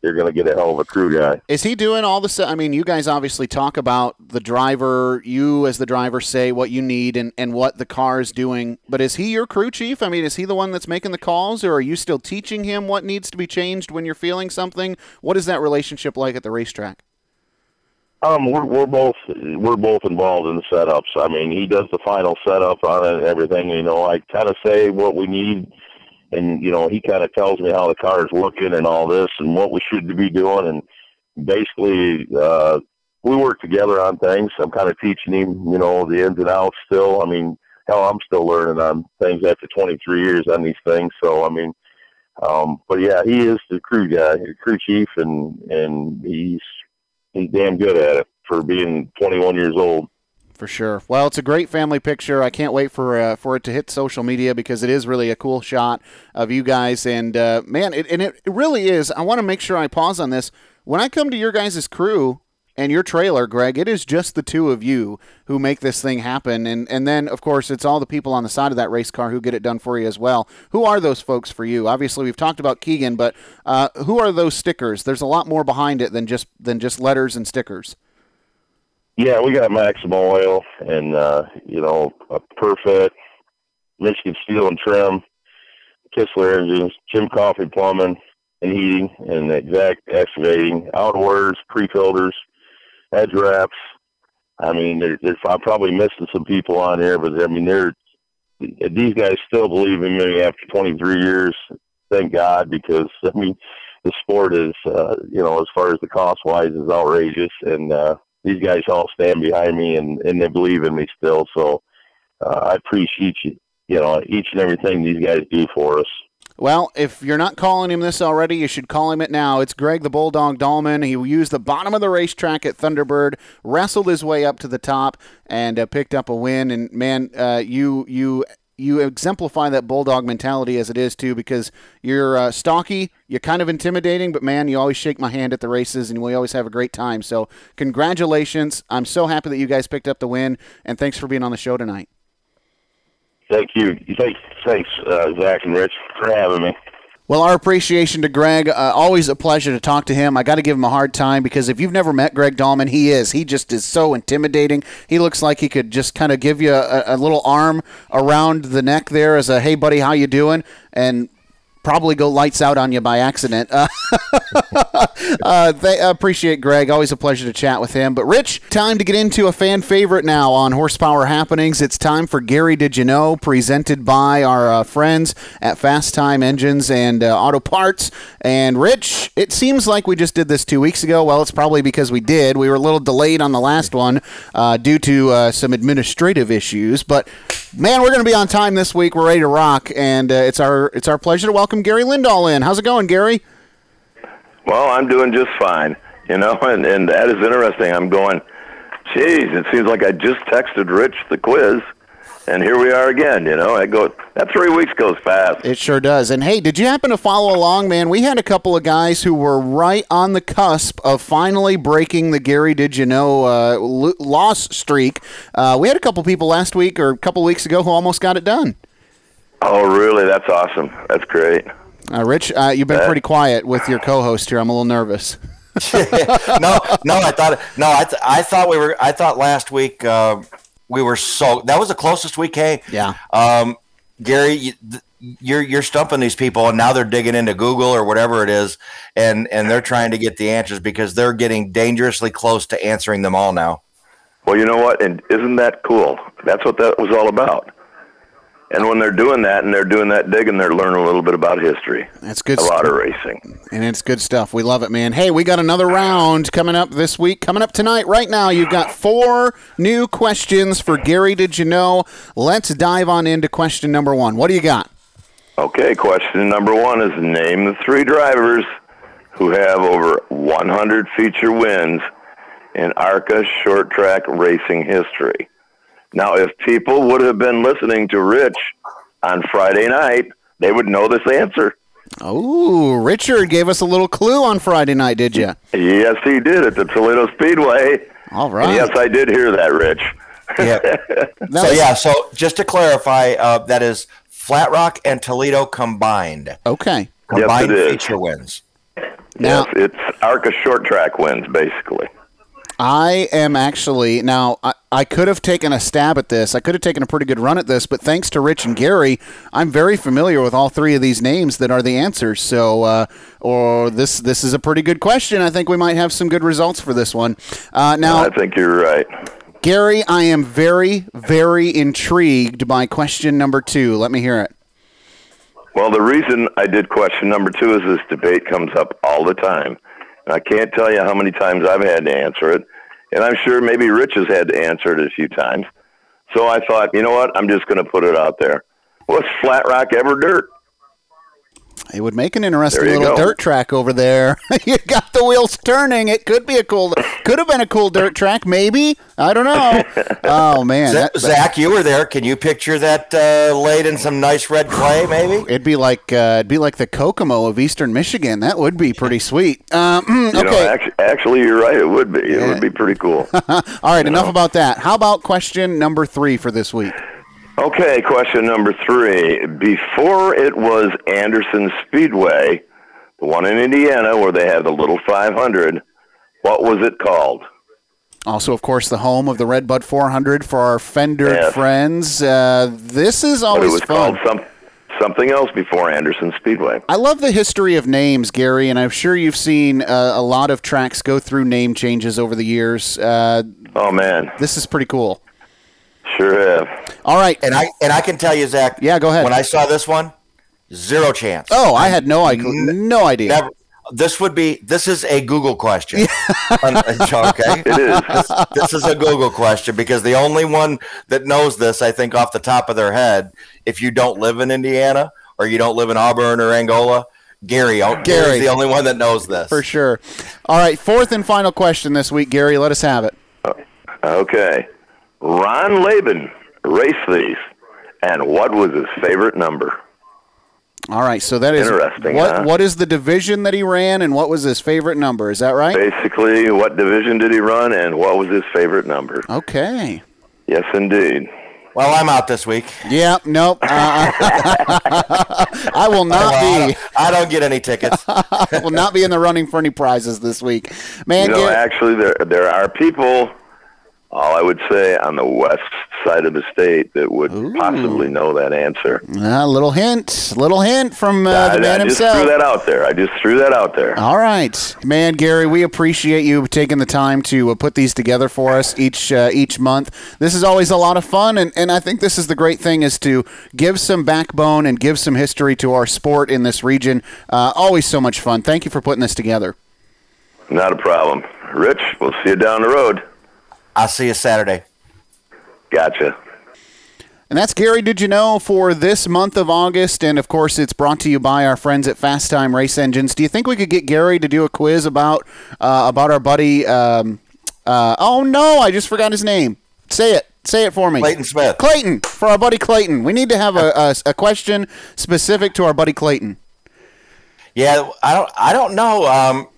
they're going to get a hell of a crew guy. Is he doing all the? I mean, you guys obviously talk about the driver. You, as the driver, say what you need and, and what the car is doing. But is he your crew chief? I mean, is he the one that's making the calls, or are you still teaching him what needs to be changed when you're feeling something? What is that relationship like at the racetrack? Um, we're we're both we're both involved in the setups. I mean, he does the final setup on it and everything. You know, I kind of say what we need, and you know, he kind of tells me how the car is looking and all this and what we should be doing. And basically, uh, we work together on things. I'm kind of teaching him, you know, the ins and outs. Still, I mean, hell, I'm still learning on things after 23 years on these things. So, I mean, um, but yeah, he is the crew guy, the crew chief, and and he's he's damn good at it for being 21 years old. For sure. Well, it's a great family picture. I can't wait for uh, for it to hit social media because it is really a cool shot of you guys. And uh, man, it, and it really is. I want to make sure I pause on this. When I come to your guys' crew, and your trailer, Greg, it is just the two of you who make this thing happen. And, and then, of course, it's all the people on the side of that race car who get it done for you as well. Who are those folks for you? Obviously, we've talked about Keegan, but uh, who are those stickers? There's a lot more behind it than just than just letters and stickers. Yeah, we got Maximum Oil and, uh, you know, a Perfect, Michigan Steel and Trim, Kistler Engines, Jim Coffee Plumbing and Heating, and Exact Excavating, Outdoors, Pre-Filters, edge wraps. I mean, there's, I'm probably missing some people on there, but I mean, they're these guys still believe in me after 23 years. Thank God, because I mean, the sport is, uh, you know, as far as the cost wise, is outrageous, and uh, these guys all stand behind me and and they believe in me still. So uh, I appreciate you, you know, each and everything these guys do for us. Well, if you're not calling him this already, you should call him it now. It's Greg the Bulldog Dahlman. He used the bottom of the racetrack at Thunderbird, wrestled his way up to the top, and uh, picked up a win. And man, uh, you you you exemplify that bulldog mentality as it is too, because you're uh, stocky, you're kind of intimidating, but man, you always shake my hand at the races, and we always have a great time. So congratulations! I'm so happy that you guys picked up the win, and thanks for being on the show tonight. Thank you. Thanks, thanks, uh, Zach and Rich, for having me. Well, our appreciation to Greg. Uh, always a pleasure to talk to him. I got to give him a hard time because if you've never met Greg Dahlman, he is. He just is so intimidating. He looks like he could just kind of give you a, a little arm around the neck there as a "Hey, buddy, how you doing?" and probably go lights out on you by accident. Uh, uh, they appreciate Greg. Always a pleasure to chat with him. But Rich, time to get into a fan favorite now on Horsepower Happenings. It's time for Gary Did You Know, presented by our uh, friends at Fast Time Engines and uh, Auto Parts. And Rich, it seems like we just did this two weeks ago. Well, it's probably because we did. We were a little delayed on the last one uh, due to uh, some administrative issues. But man, we're going to be on time this week. We're ready to rock, and it's our it's our pleasure to welcome Gary Lindahl in. How's it going, Gary? Well, I'm doing just fine, you know, and, and that is interesting. I'm going, geez, it seems like I just texted Rich the quiz, and here we are again, you know. I go, that three weeks goes fast. It sure does. And hey, did you happen to follow along, man? We had a couple of guys who were right on the cusp of finally breaking the Gary Did You Know uh, loss streak. Uh, we had a couple people last week or a couple weeks ago who almost got it done. Oh, really? That's awesome. That's great. Uh, Rich, uh, you've been pretty quiet with your co-host here. I'm a little nervous. no, no, I thought no, I, th- I thought we were. I thought last week uh, we were so that was the closest we came. Yeah, um, Gary, you, you're you're stumping these people, and now they're digging into Google or whatever it is, and and they're trying to get the answers because they're getting dangerously close to answering them all now. Well, you know what, and isn't that cool? That's what that was all about. And when they're doing that and they're doing that digging, they're learning a little bit about history. That's good. A lot of racing, and it's good stuff. We love it, man. Hey, we got another round coming up this week. Coming up tonight, right now, you've got four new questions for Gary. Did you know? Let's dive on into question number one. What do you got? Okay, question number one is name the three drivers who have over 100 feature wins in ARCA short track racing history. Now, if people would have been listening to Rich on Friday night, they would know this answer. Oh, Richard gave us a little clue on Friday night, did you? Yes, he did at the Toledo Speedway. All right. And yes, I did hear that, Rich. yeah. so yeah, so just to clarify, uh, that is Flat Rock and Toledo combined. Okay. Combined yes, feature wins. Now, yes, it's ARCA short track wins, basically. I am actually now. I, I, could have taken a stab at this. I could have taken a pretty good run at this, but thanks to Rich and Gary, I'm very familiar with all three of these names that are the answers. So, uh, or this this is a pretty good question. I think we might have some good results for this one. Uh, now, I think you're right. Gary, I am very, very intrigued by question number two. Let me hear it. Well, the reason I did question number two is this debate comes up all the time. I can't tell you how many times I've had to answer it, and I'm sure maybe Rich has had to answer it a few times. So I thought, you know what? I'm just going to put it out there. Was Flat Rock ever dirt? It would make an interesting little go. dirt track over there. you got the wheels turning. It could be a cool. Could have been a cool dirt track, maybe. I don't know. Oh man, Zach, that, Zach you were there. Can you picture that uh, laid in some nice red clay? Maybe it'd be like uh, it'd be like the Kokomo of Eastern Michigan. That would be pretty sweet. Um, okay, you know, actually, actually, you're right. It would be. It yeah. would be pretty cool. All right, enough know? about that. How about question number three for this week? Okay, question number three. Before it was Anderson Speedway, the one in Indiana where they had the little 500, what was it called? Also, of course, the home of the Red Redbud 400 for our Fender yes. friends. Uh, this is always it was fun. called some, something else before Anderson Speedway. I love the history of names, Gary, and I'm sure you've seen uh, a lot of tracks go through name changes over the years. Uh, oh man, this is pretty cool. Sure have. All right, and I and I can tell you, Zach. Yeah, go ahead. When I saw this one, zero chance. Oh, I had no idea. No idea. Never, this would be this is a Google question. okay, it is. This, this, is a Google question because the only one that knows this, I think, off the top of their head, if you don't live in Indiana or you don't live in Auburn or Angola, Gary, oh, Gary's the only one that knows this for sure. All right, fourth and final question this week, Gary. Let us have it. Uh, okay. Ron Laban raced these, and what was his favorite number? All right, so that is interesting. What huh? what is the division that he ran, and what was his favorite number? Is that right? Basically, what division did he run, and what was his favorite number? Okay. Yes, indeed. Well, I'm out this week. Yep. Nope. Uh, I will not Well, I be. don't- I don't get any tickets. I will not be in the running for any prizes this week, man. You know, Gar- actually, there there are people. All I would say on the west side of the state that would possibly know that answer. a little hint, little hint from uh, I, the man I just himself. threw that out there. I just threw that out there. All right, man, Gary, we appreciate you taking the time to uh, put these together for us each uh, each month. This is always a lot of fun, and, and I think this is the great thing is to give some backbone and give some history to our sport in this region. Uh, always so much fun. Thank you for putting this together. Not a problem. Rich, we'll see you down the road. I'll see you Saturday. Gotcha. And that's Gary, did you know, for this month of August. And of course, it's brought to you by our friends at Fast Time Race Engines. Do you think we could get Gary to do a quiz about uh, about our buddy? Um, uh, oh, no, I just forgot his name. Say it. Say it for me. Clayton Smith. Clayton, for our buddy Clayton. We need to have a, a, a question specific to our buddy Clayton. Yeah, I don't. I don't know. Um,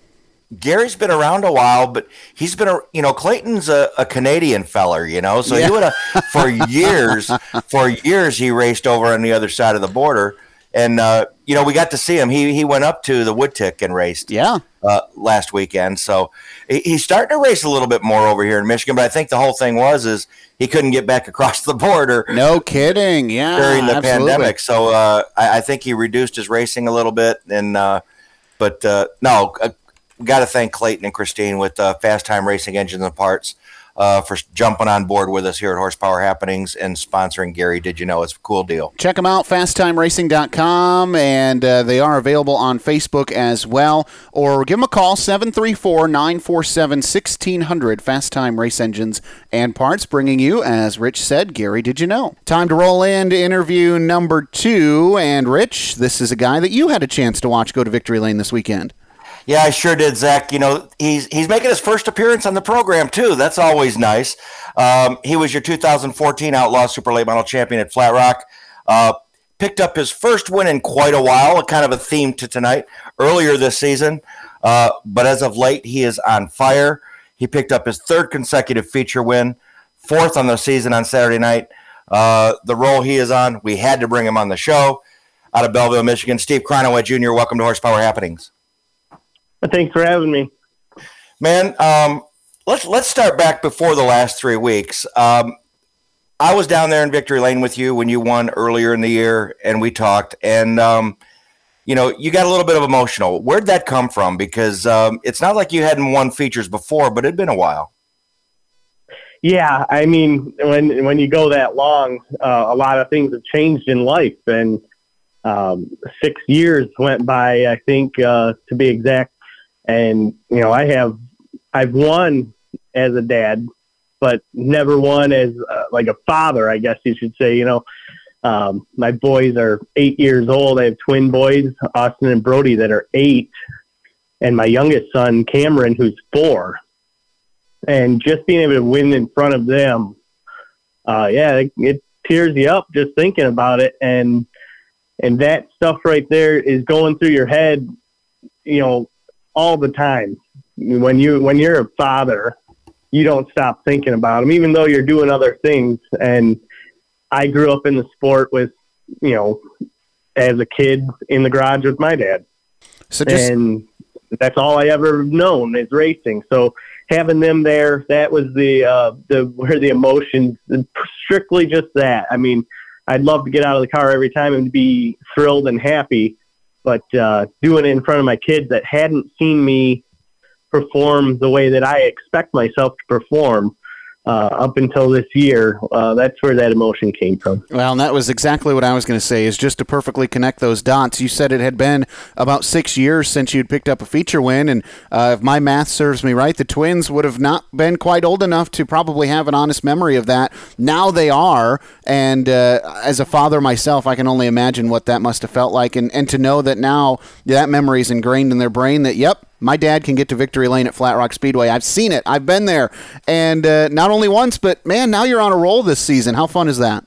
Gary's been around a while, but he's been a you know Clayton's a, a Canadian feller, you know, so Yeah. he would have for years, for years he raced over on the other side of the border, and uh, you know we got to see him. He he went up to the Woodtick and raced. Yeah. Uh, last weekend, so he, he's starting to race a little bit more over here in Michigan. But I think the whole thing was is he couldn't get back across the border No kidding. Yeah. during the absolutely. pandemic. So uh, I, I think he reduced his racing a little bit. And uh, but uh, no, uh, we got to thank Clayton and Christine with uh, Fast Time Racing Engines and Parts uh, for jumping on board with us here at Horsepower Happenings and sponsoring Gary. Did you know it's a cool deal? Check them out, fasttimeracing.com, and uh, they are available on Facebook as well. Or give them a call, 734 947 1600. Fast Time Race Engines and Parts, bringing you, as Rich said, Gary, did you know? Time to roll into interview number two. And Rich, this is a guy that you had a chance to watch go to Victory Lane this weekend. Yeah, I sure did, Zach. You know, he's he's making his first appearance on the program too. That's always nice. Um, he was your 2014 Outlaw Super Late Model Champion at Flat Rock. Uh, picked up his first win in quite a while. A kind of a theme to tonight. Earlier this season, uh, but as of late, he is on fire. He picked up his third consecutive feature win, fourth on the season on Saturday night. Uh, the role he is on, we had to bring him on the show. Out of Belleville, Michigan, Steve Cronoway Jr. Welcome to Horsepower Happenings. Thanks for having me. Man, um, let's let's start back before the last three weeks. Um, I was down there in Victory Lane with you when you won earlier in the year, and we talked. And um, you know, you got a little bit of emotional. Where'd that come from? Because um, it's not like you hadn't won features before, but it'd been a while. Yeah, I mean, when when you go that long, uh, a lot of things have changed in life, and um, six years went by, I think, uh, to be exact. And you know, I have I've won as a dad, but never won as uh, like a father, I guess you should say. You know, um, my boys are eight years old. I have twin boys, Austin and Brody, that are eight, and my youngest son, Cameron, who's four and just being able to win in front of them, uh, yeah, it, it tears you up just thinking about it, and and that stuff right there is going through your head, you know, all the time. When you when you're a father, you don't stop thinking about them, even though you're doing other things. And I grew up in the sport with, you know, as a kid in the garage with my dad, So just and that's all I ever known is racing. So having them there, that was the uh, the where the emotions, strictly just that. I mean, I'd love to get out of the car every time and be thrilled and happy, but uh, doing it in front of my kids that hadn't seen me perform the way that I expect myself to perform uh, up until this year, uh, that's where that emotion came from. Well, and that was exactly what I was going to say. Is just to perfectly connect those dots. You said it had been about six years since you'd picked up a feature win, and uh, if my math serves me right, the Twins would have not been quite old enough to probably have an honest memory of that. Now they are, and uh, as a father myself, I can only imagine what that must have felt like, and and to know that now that memory is ingrained in their brain. That yep, my dad can get to victory lane at Flat Rock Speedway. I've seen it. I've been there, and uh, not only once, but man, now you're on a roll this season. How fun is that?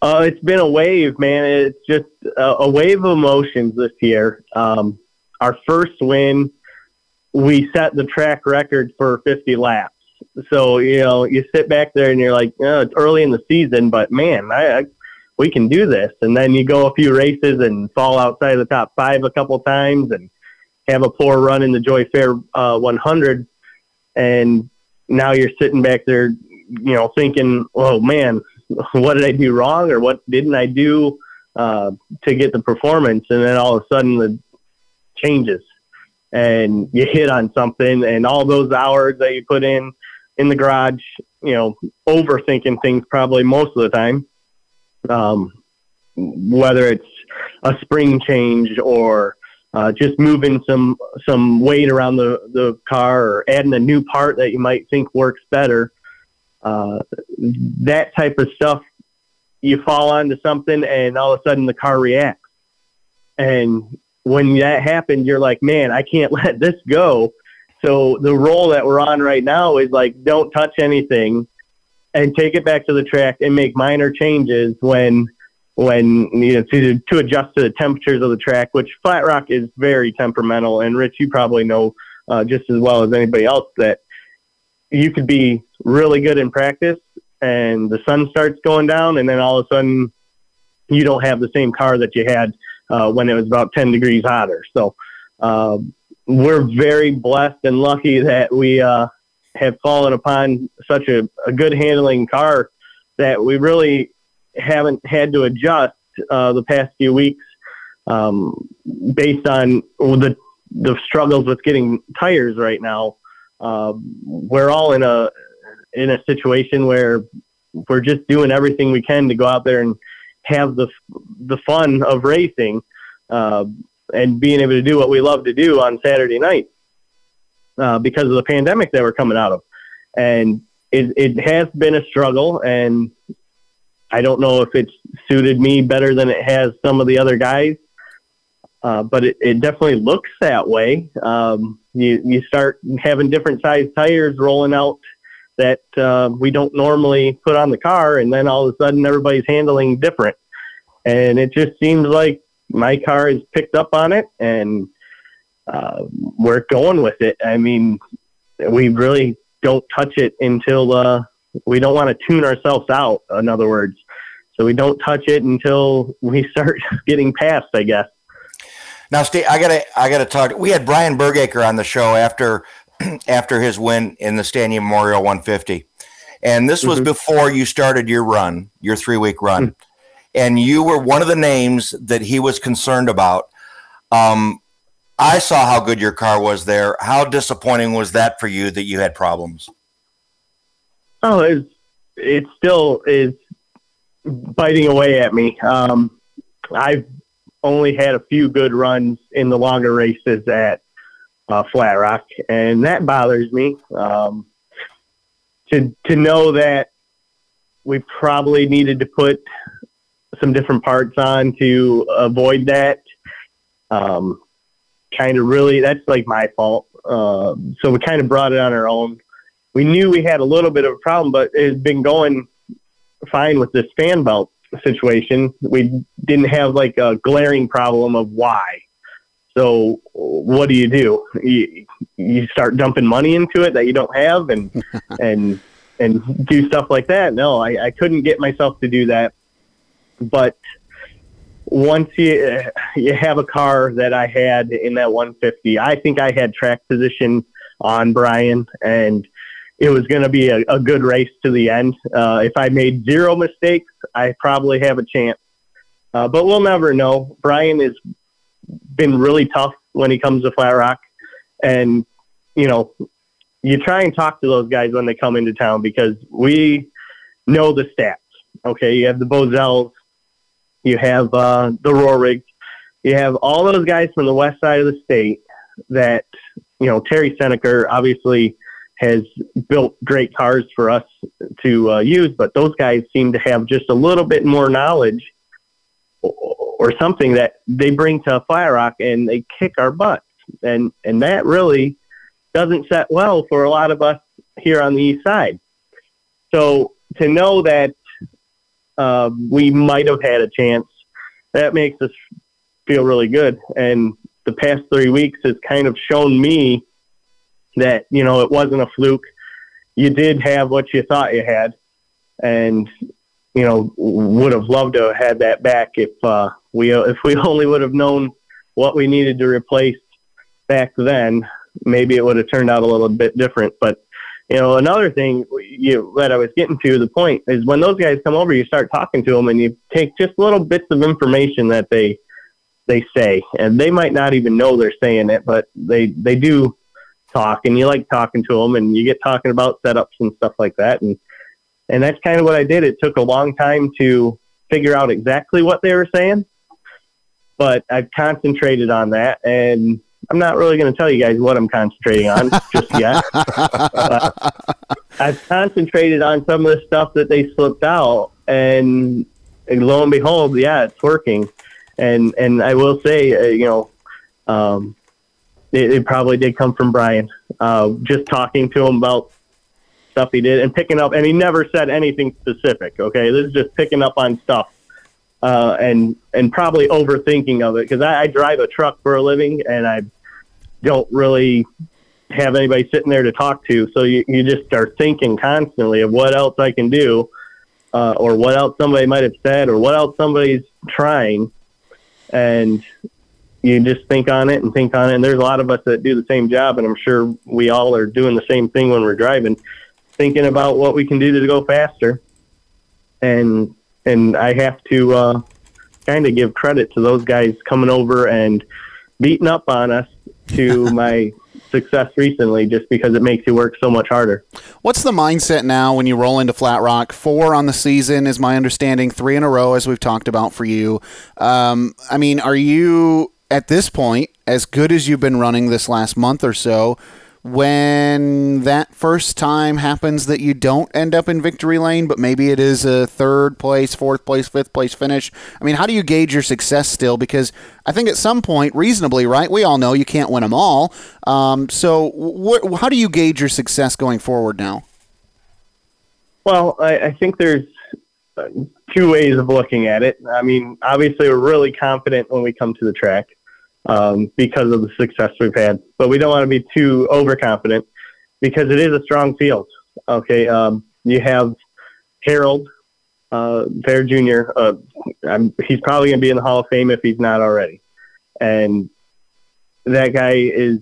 Uh, it's been a wave, man. It's just a, a wave of emotions this year. Um, our first win, we set the track record for 50 laps, So you know, you sit back there and you're like, oh, it's early in the season, but man, I, I we can do this. And then you go a few races and fall outside of the top five a couple times and have a poor run in the Joy Fair uh, 100, and now you're sitting back there, you know, thinking, oh man, what did I do wrong or what didn't I do uh, to get the performance? And then all of a sudden the changes and you hit on something and all those hours that you put in in the garage, you know, overthinking things probably most of the time. Um, whether it's a spring change or uh, just moving some some weight around the, the car or adding a new part that you might think works better. Uh, that type of stuff, you fall onto something and all of a sudden the car reacts. And when that happened, you're like, man, I can't let this go. So the role that we're on right now is like, don't touch anything and take it back to the track and make minor changes when when you know to, to adjust to the temperatures of the track, which Flat Rock is very temperamental. And Rich, you probably know uh, just as well as anybody else that you could be really good in practice, and the sun starts going down, and then all of a sudden you don't have the same car that you had uh, when it was about 10 degrees hotter. So uh, we're very blessed and lucky that we uh, have fallen upon such a, a good handling car that we really haven't had to adjust uh, the past few weeks um, based on the the struggles with getting tires right now. Uh, we're all in a in a situation where we're just doing everything we can to go out there and have the the fun of racing uh, and being able to do what we love to do on Saturday night uh, because of the pandemic that we're coming out of. And it, it has been a struggle, and I don't know if it's suited me better than it has some of the other guys, uh, but it, it definitely looks that way. Um, you you start having different size tires rolling out that uh, we don't normally put on the car, and then all of a sudden everybody's handling different, and it just seems like my car has picked up on it, and uh, we're going with it. I mean, we really don't touch it until uh, we don't want to tune ourselves out, in other words. So we don't touch it until we start getting past, I guess. Now, Steve, I gotta, I gotta talk. We had Brian Bergakker on the show after, after his win in the Stanley Memorial 150, and this was mm-hmm. before you started your run, your three week run, mm-hmm. and you were one of the names that he was concerned about. Um, I saw how good your car was there. How disappointing was that for you that you had problems? Oh, it's it still is biting away at me. Um, I've only had a few good runs in the longer races at uh, Flat Rock, and that bothers me. Um, to to know that we probably needed to put some different parts on to avoid that. Um, kind of really, that's like my fault. Uh, so we kind of brought it on our own we knew we had a little bit of a problem, but it has been going fine with this fan belt situation. We didn't have like a glaring problem of why. So what do you do? You, you start dumping money into it that you don't have and and and do stuff like that. No, I, I couldn't get myself to do that. But once you uh, you have a car that I had in that 150, I think I had track position on Brian and it was going to be a, a, good race to the end. Uh, if I made zero mistakes, I probably have a chance. Uh, but we'll never know. Brian has been really tough when he comes to Flat Rock, and you know, you try and talk to those guys when they come into town because we know the stats. Okay, you have the Bozels, you have uh, the Roahrigs, you have all those guys from the west side of the state that you know. Terry Senneker obviously has built great cars for us to uh, use, but those guys seem to have just a little bit more knowledge or, something that they bring to Flat Rock and they kick our butts. And, and that really doesn't set well for a lot of us here on the east side. So to know that uh, we might have had a chance, that makes us feel really good. And the past three weeks has kind of shown me that you know it wasn't a fluke. you did have what you thought you had, and you know would have loved to have had that back if uh, we if we only would have known what we needed to replace back then. Maybe it would have turned out a little bit different. But you know, another thing you, that I was getting to the point is when those guys come over, you start talking to them and you take just little bits of information that they they say, and they might not even know they're saying it, but they they do talk, and you like talking to them, and you get talking about setups and stuff like that, and and that's kind of what I did. It took a long time to figure out exactly what they were saying, but I've concentrated on that, and I'm not really going to tell you guys what I'm concentrating on just yet. I've concentrated on some of the stuff that they slipped out, and, and lo and behold, yeah, it's working and and I will say, uh, you know, um, it, it, probably did come from Brian. Uh, just talking to him about stuff he did and picking up, and he never said anything specific. Okay, this is just picking up on stuff. Uh, and and probably overthinking of it because I, I drive a truck for a living and I don't really have anybody sitting there to talk to. So you, you just are thinking constantly of what else I can do, uh, or what else somebody might have said, or what else somebody's trying and you just think on it and think on it. And there's a lot of us that do the same job, and I'm sure we all are doing the same thing when we're driving, thinking about what we can do to go faster. And and I have to uh, kind of give credit to those guys coming over and beating up on us to my success recently just because it makes you work so much harder. What's the mindset now when you roll into Flat Rock? Four on the season is my understanding, three in a row, as we've talked about for you. Um, I mean, are you at this point, as good as you've been running this last month or so, when that first time happens that you don't end up in victory lane, but maybe it is a third place, fourth place, fifth place finish? I mean, how do you gauge your success still? Because I think at some point, reasonably, right? We all know you can't win them all. Um, so, wh- how do you gauge your success going forward now? Well, I, I think there's uh, two ways of looking at it. I mean, obviously, we're really confident when we come to the track um, because of the success we've had. But we don't want to be too overconfident because it is a strong field. Okay, um, you have Harold uh, Fair Jr. Uh, he's probably going to be in the Hall of Fame if he's not already, and that guy is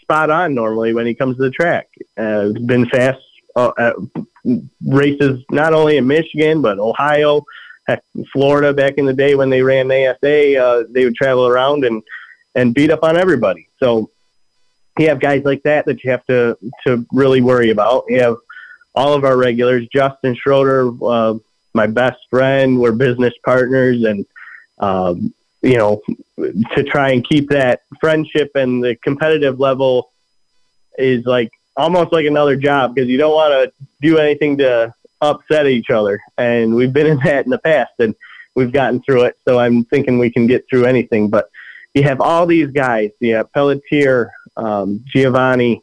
spot on normally when he comes to the track. Uh, been fast uh, races not only in Michigan but Ohio Florida back in the day when they ran ASA, uh, they would travel around and and beat up on everybody. So you have guys like that that you have to to really worry about. You have all of our regulars, Justin Schroeder, uh, my best friend. We're business partners, and um, you know, to try and keep that friendship and the competitive level is like almost like another job because you don't want to do anything to upset each other. And we've been in that in the past and we've gotten through it. So I'm thinking we can get through anything. But you have all these guys. Have Pelletier, um, Giovanni.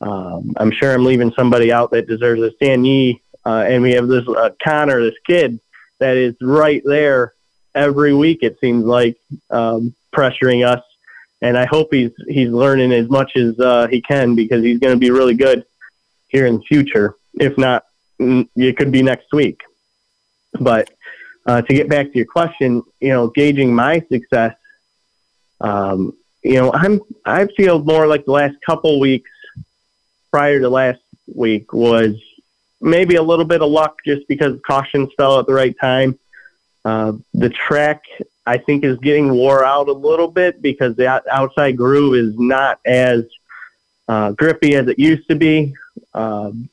Um, I'm sure I'm leaving somebody out that deserves a Stan Yee. Uh, and we have this uh, Connor, this kid that is right there every week. It seems like um, pressuring us, and I hope he's he's learning as much as uh, he can because he's going to be really good here in the future. If not it could be next week. But uh, to get back to your question, you know, gauging my success, um, you know, I'm I feel more like the last couple weeks prior to last week was maybe a little bit of luck just because cautions fell at the right time. Uh, the track I think is getting wore out a little bit because the outside groove is not as uh, grippy as it used to be. Um,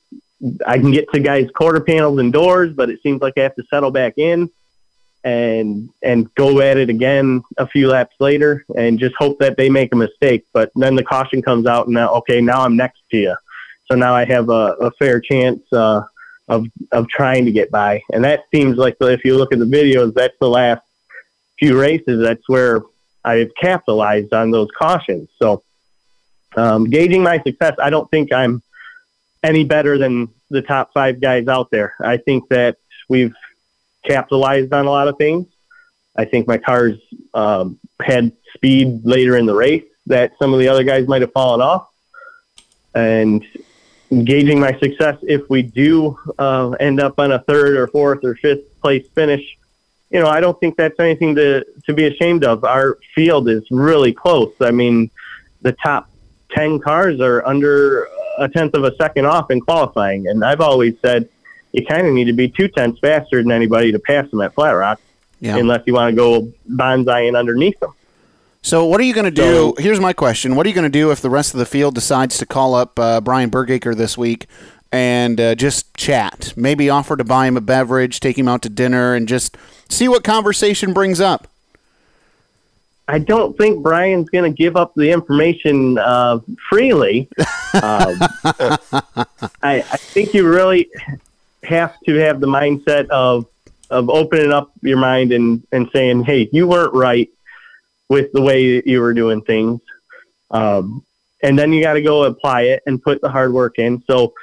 I can get to guys' quarter panels and doors, but it seems like I have to settle back in and and go at it again a few laps later and just hope that they make a mistake. But then the caution comes out, and now okay, now I'm next to you, so now I have a, a fair chance uh, of of trying to get by. And that seems like if you look at the videos, that's the last few races. That's where I've capitalized on those cautions. So um, gauging my success, I don't think I'm any better than the top five guys out there. I think that we've capitalized on a lot of things. I think my car's um, had speed later in the race that some of the other guys might have fallen off. And gauging my success if we do uh, end up on a third or fourth or fifth place finish. You know, I don't think that's anything to to be ashamed of. Our field is really close. I mean, the top ten cars are under a tenth of a second off in qualifying, and I've always said you kind of need to be two tenths faster than anybody to pass them at Flat Rock, Yeah. unless you want to go bonsaiing underneath them. So what are you going to do? Here's my question: What are you going to do if the rest of the field decides to call up uh, Brian Bergakker this week and uh, just chat? Maybe offer to buy him a beverage, take him out to dinner, and just see what conversation brings up. I don't think Brian's going to give up the information uh, freely. Um, I, I think you really have to have the mindset of of opening up your mind and, and saying, "Hey, you weren't right with the way you were doing things," um, and then you got to go apply it and put the hard work in. So.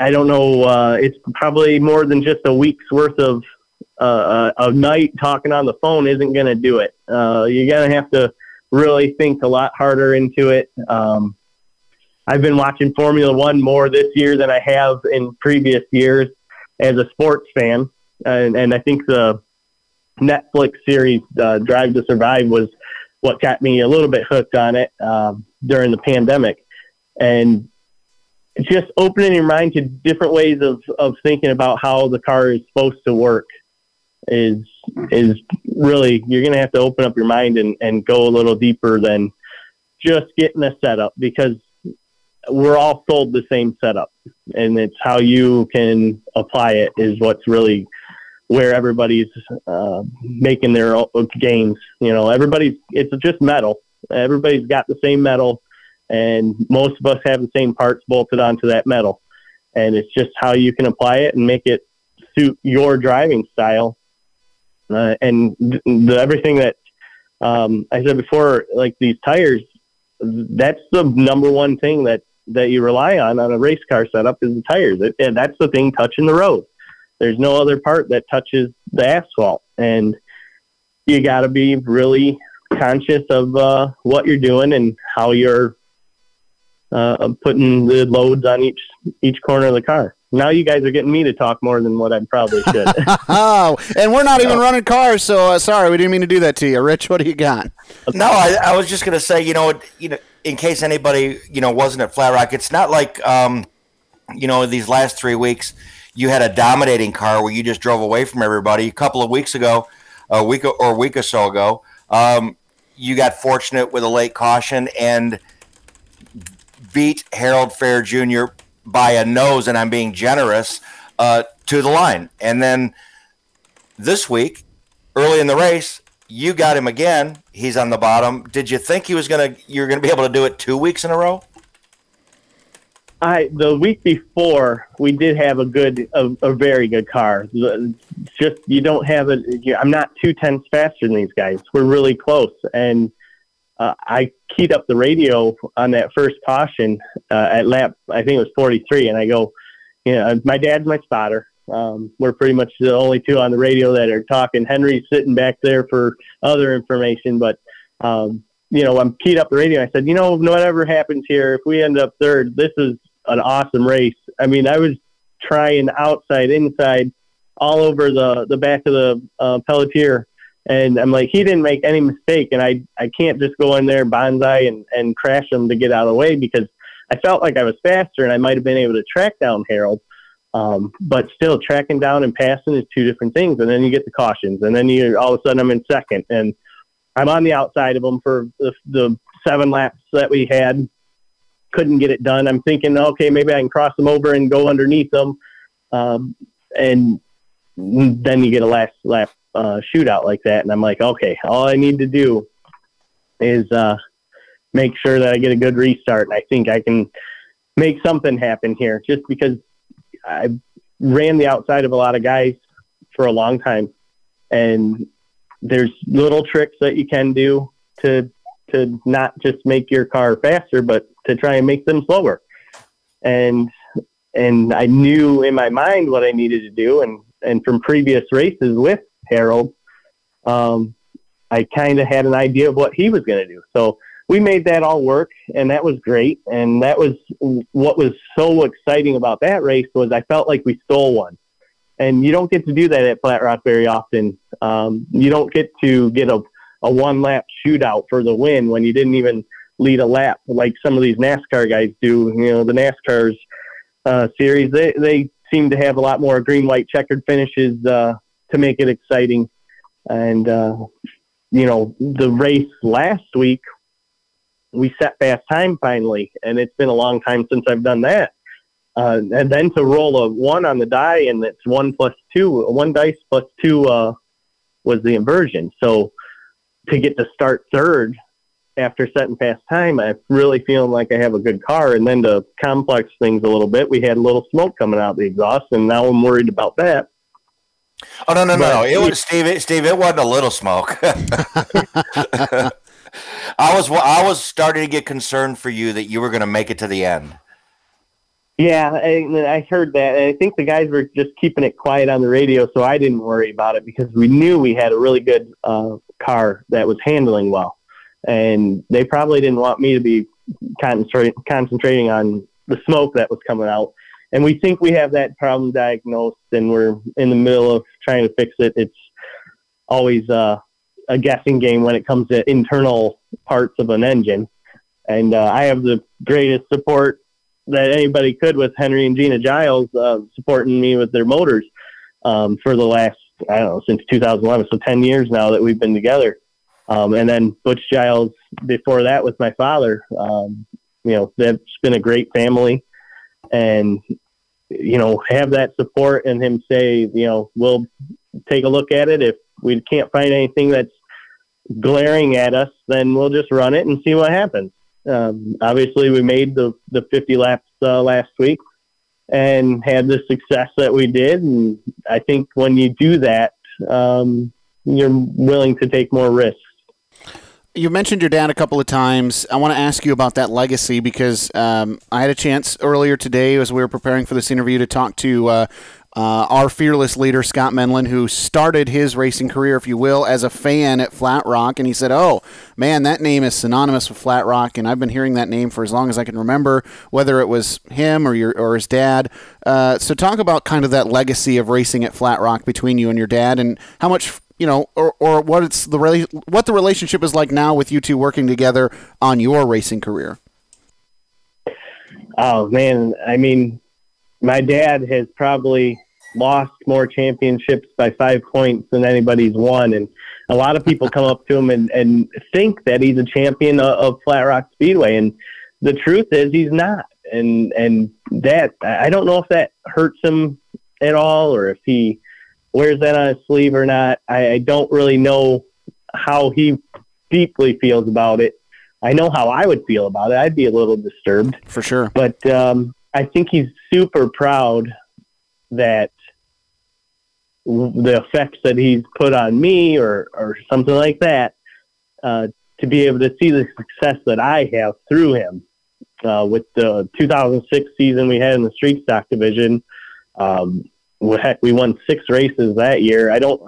I don't know. Uh, it's probably more than just a week's worth of uh, a night talking on the phone isn't going to do it. Uh, you're going to have to really think a lot harder into it. Um, I've been watching Formula One more this year than I have in previous years as a sports fan, and, and I think the Netflix series uh, Drive to Survive was what got me a little bit hooked on it um, during the pandemic, and just opening your mind to different ways of, of thinking about how the car is supposed to work is is really you're going to have to open up your mind and, and go a little deeper than just getting a setup because we're all sold the same setup and it's how you can apply it is what's really where everybody's uh, making their gains you know everybody's it's just metal. Everybody's got the same metal and most of us have the same parts bolted onto that metal. And it's just how you can apply it and make it suit your driving style. Uh, and th- the, everything that um, I said before, like these tires, that's the number one thing that that you rely on on a race car setup is the tires, it, and that's the thing touching the road. There's no other part that touches the asphalt, and you got to be really conscious of uh, what you're doing and how you're uh, putting the loads on each each corner of the car. Now you guys are getting me to talk more than what I probably should. oh, and we're not even running cars, so uh, sorry, we didn't mean to do that to you, Rich. What do you got? No, I, I was just gonna say, you know, it- you know, in case anybody, you know, wasn't at Flat Rock, it's not like, um, you know, these last three weeks, you had a dominating car where you just drove away from everybody. A couple of weeks ago, a week or a week or so ago, um, you got fortunate with a late caution and beat Harold Fair Jr. by a nose, and I'm being generous, uh, to the line. And then this week, early in the race, you got him again. He's on the bottom. Did you think he was gonna? You're gonna be able to do it two weeks in a row? I the week before we did have a good, a, a very good car. Just you don't have you- I'm not two tenths faster than these guys. We're really close, and uh, I keyed up the radio on that first caution uh, at lap. I think it was 43, and I go, you know, my dad's my spotter. Um, we're pretty much the only two on the radio that are talking. Henry's sitting back there for other information, but um, you know, I'm keyed up the radio. I said, you know, whatever happens here, if we end up third, this is an awesome race. I mean, I was trying outside, inside, all over the the back of the uh, Pelletier, and I'm like, he didn't make any mistake, and I I can't just go in there bonsai and and crash him to get out of the way because I felt like I was faster and I might have been able to track down Harold. Um, but still, tracking down and passing is two different things. And then you get the cautions, and then you all of a sudden I'm in second, and I'm on the outside of them for the, the seven laps that we had. Couldn't get it done. I'm thinking, okay, maybe I can cross them over and go underneath them, um, and then you get a last lap uh, shootout like that, and I'm like, okay, all I need to do is uh, make sure that I get a good restart, and I think I can make something happen here, just because I ran the outside of a lot of guys for a long time, and there's little tricks that you can do to to not just make your car faster, but to try and make them slower. And and I knew in my mind what I needed to do, and and from previous races with Harold, um, I kind of had an idea of what he was going to do. So we made that all work, and that was great. And that was what was so exciting about that race was I felt like we stole one. And you don't get to do that at Flat Rock very often. Um, you don't get to get a, a one lap shootout for the win when you didn't even lead a lap like some of these NASCAR guys do. You know, the NASCAR's uh, series, they, they seem to have a lot more green, white, checkered finishes uh, to make it exciting. And, uh, you know, the race last week, we set fast time finally, and it's been a long time since I've done that. Uh, and then to roll a one on the die, and it's one plus two, one dice plus two uh, was the inversion. So to get to start third after setting fast time, I'm really feeling like I have a good car. And then to complex things a little bit, we had a little smoke coming out the exhaust, and now I'm worried about that. Oh no no but, no! It was Steve. Steve, it wasn't a little smoke. I was I was starting to get concerned for you that you were going to make it to the end. Yeah, I, I heard that. And I think the guys were just keeping it quiet on the radio, so I didn't worry about it because we knew we had a really good uh, car that was handling well and they probably didn't want me to be concentrating concentrating on the smoke that was coming out. And we think we have that problem diagnosed, and we're in the middle of trying to fix it. It's always uh, a guessing game when it comes to internal parts of an engine. And uh, I have the greatest support that anybody could with Henry and Gina Giles uh, supporting me with their motors um, for the last, I don't know, since 2011. So 10 years now that we've been together. Um, and then Butch Giles before that with my father. Um, you know, that's been a great family, and you know, have that support and him say, you know, we'll take a look at it. If we can't find anything that's glaring at us, then we'll just run it and see what happens. Um, obviously, we made the the 50 laps uh, last week and had the success that we did. And I think when you do that, um, you're willing to take more risks you mentioned your dad a couple of times. I want to ask you about that legacy because um, I had a chance earlier today as we were preparing for this interview to talk to uh, uh, our fearless leader, Scott Menlin, who started his racing career, if you will, as a fan at Flat Rock. And he said, Oh, man, that name is synonymous with Flat Rock. And I've been hearing that name for as long as I can remember, whether it was him or, your, or his dad. Uh, so, talk about kind of that legacy of racing at Flat Rock between you and your dad and how much you know, or, or what it's the what the relationship is like now with you two working together on your racing career. Oh man, I mean, my dad has probably lost more championships by five points than anybody's won, and a lot of people come up to him and, and think that he's a champion of, of Flat Rock Speedway, and the truth is he's not. And and that I don't know if that hurts him at all, or if he wears that on his sleeve or not. I, I don't really know how he deeply feels about it. I know how I would feel about it. I'd be a little disturbed for sure. But um, I think he's super proud that the effects that he's put on me or, or something like that uh, to be able to see the success that I have through him. Uh, with the 2006 season we had in the street stock division, um, heck, we won six races that year. I don't,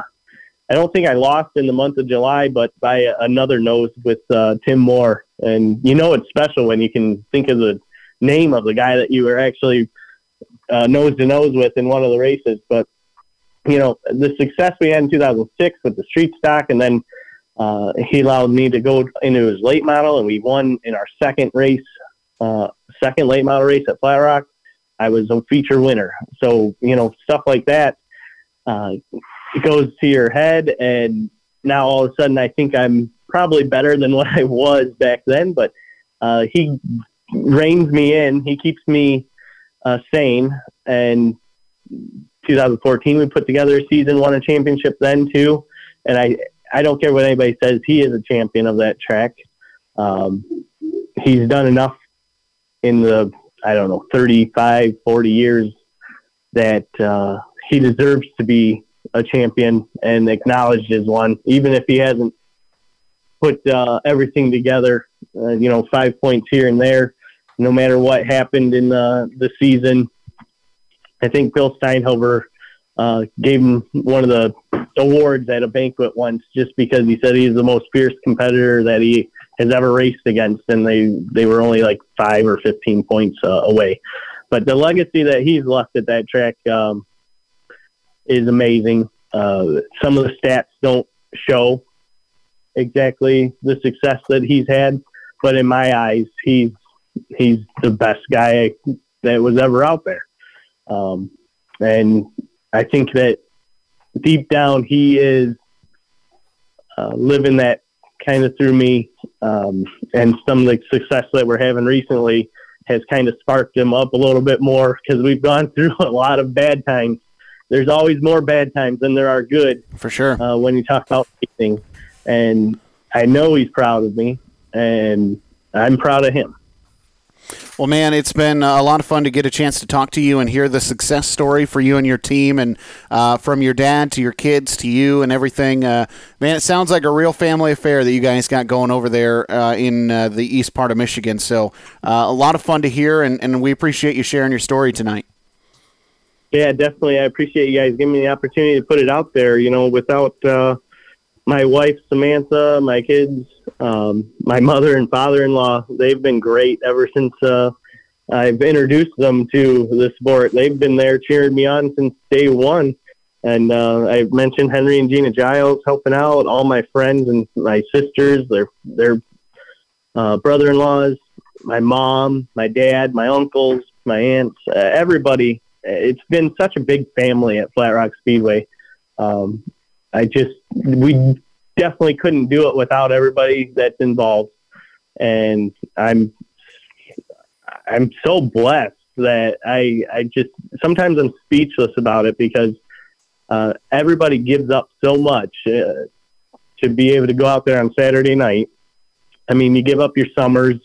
I don't think I lost in the month of July, but by another nose with uh, Tim Moore. And you know it's special when you can think of the name of the guy that you were actually uh, nose to nose with in one of the races. But you know the success we had in 2006 with the street stock, and then uh, he allowed me to go into his late model, and we won in our second race, uh, second late model race at Flat Rock. I was a feature winner. So, you know, stuff like that, uh, goes to your head. And now all of a sudden, I think I'm probably better than what I was back then. But uh, he reins me in, he keeps me uh, sane. And 2014, we put together a season, won a championship then too. And I, I don't care what anybody says, he is a champion of that track. Um, he's done enough in the I don't know, 35, 40 years that uh, he deserves to be a champion and acknowledged as one, even if he hasn't put uh, everything together. Uh, you know, five points here and there, no matter what happened in the, the season. I think Bill Steinhover uh, gave him one of the awards at a banquet once just because he said he's the most fierce competitor that he has ever raced against, and they they were only like five or fifteen points uh, away. But the legacy that he's left at that track um, is amazing. Uh, some of the stats don't show exactly the success that he's had, but in my eyes, he's he's the best guy that was ever out there. Um, and I think that deep down, he is uh, living that kind of through me. Um, and some of the success that we're having recently has kind of sparked him up a little bit more because we've gone through a lot of bad times. There's always more bad times than there are good. For sure. Uh, when you talk about racing, and I know he's proud of me, and I'm proud of him. Well, man, it's been a lot of fun to get a chance to talk to you and hear the success story for you and your team, and uh, from your dad to your kids to you and everything. Uh, man, it sounds like a real family affair that you guys got going over there uh, in uh, the east part of Michigan. So, uh, a lot of fun to hear, and, and we appreciate you sharing your story tonight. Yeah, definitely. I appreciate you guys giving me the opportunity to put it out there. You know, without uh, my wife Samantha, my kids, um, my mother and father-in-law, they've been great ever since uh, I've introduced them to the sport. They've been there cheering me on since day one. And uh, I mentioned Henry and Gina Giles helping out, all my friends and my sisters, their their uh, brother-in-laws, my mom, my dad, my uncles, my aunts, uh, everybody. It's been such a big family at Flat Rock Speedway. Um, I just we definitely couldn't do it without everybody that's involved, and I'm I'm so blessed that I I just sometimes I'm speechless about it because uh, everybody gives up so much uh, to be able to go out there on Saturday night. I mean, you give up your summers.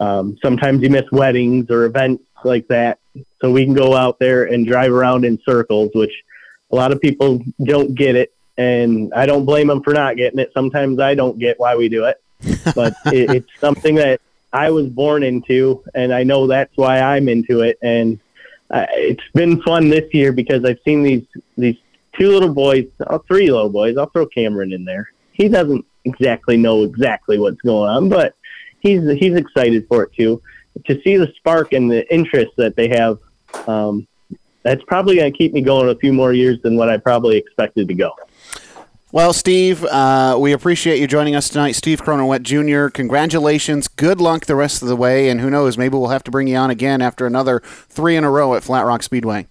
Um, sometimes you miss weddings or events like that, so we can go out there and drive around in circles, which a lot of people don't get it and I don't blame them for not getting it. Sometimes I don't get why we do it, but it, it's something that I was born into, and I know that's why I'm into it. And uh, it's been fun this year because I've seen these these two little boys, oh, three little boys. I'll throw Cameron in there. He doesn't exactly know exactly what's going on, but he's he's excited for it too. To see the spark and the interest that they have, um, that's probably going to keep me going a few more years than what I probably expected to go. Well, Steve, uh, we appreciate you joining us tonight. Steve Cronenwet Jr., congratulations. Good luck the rest of the way. And who knows, maybe we'll have to bring you on again after another three in a row at Flat Rock Speedway.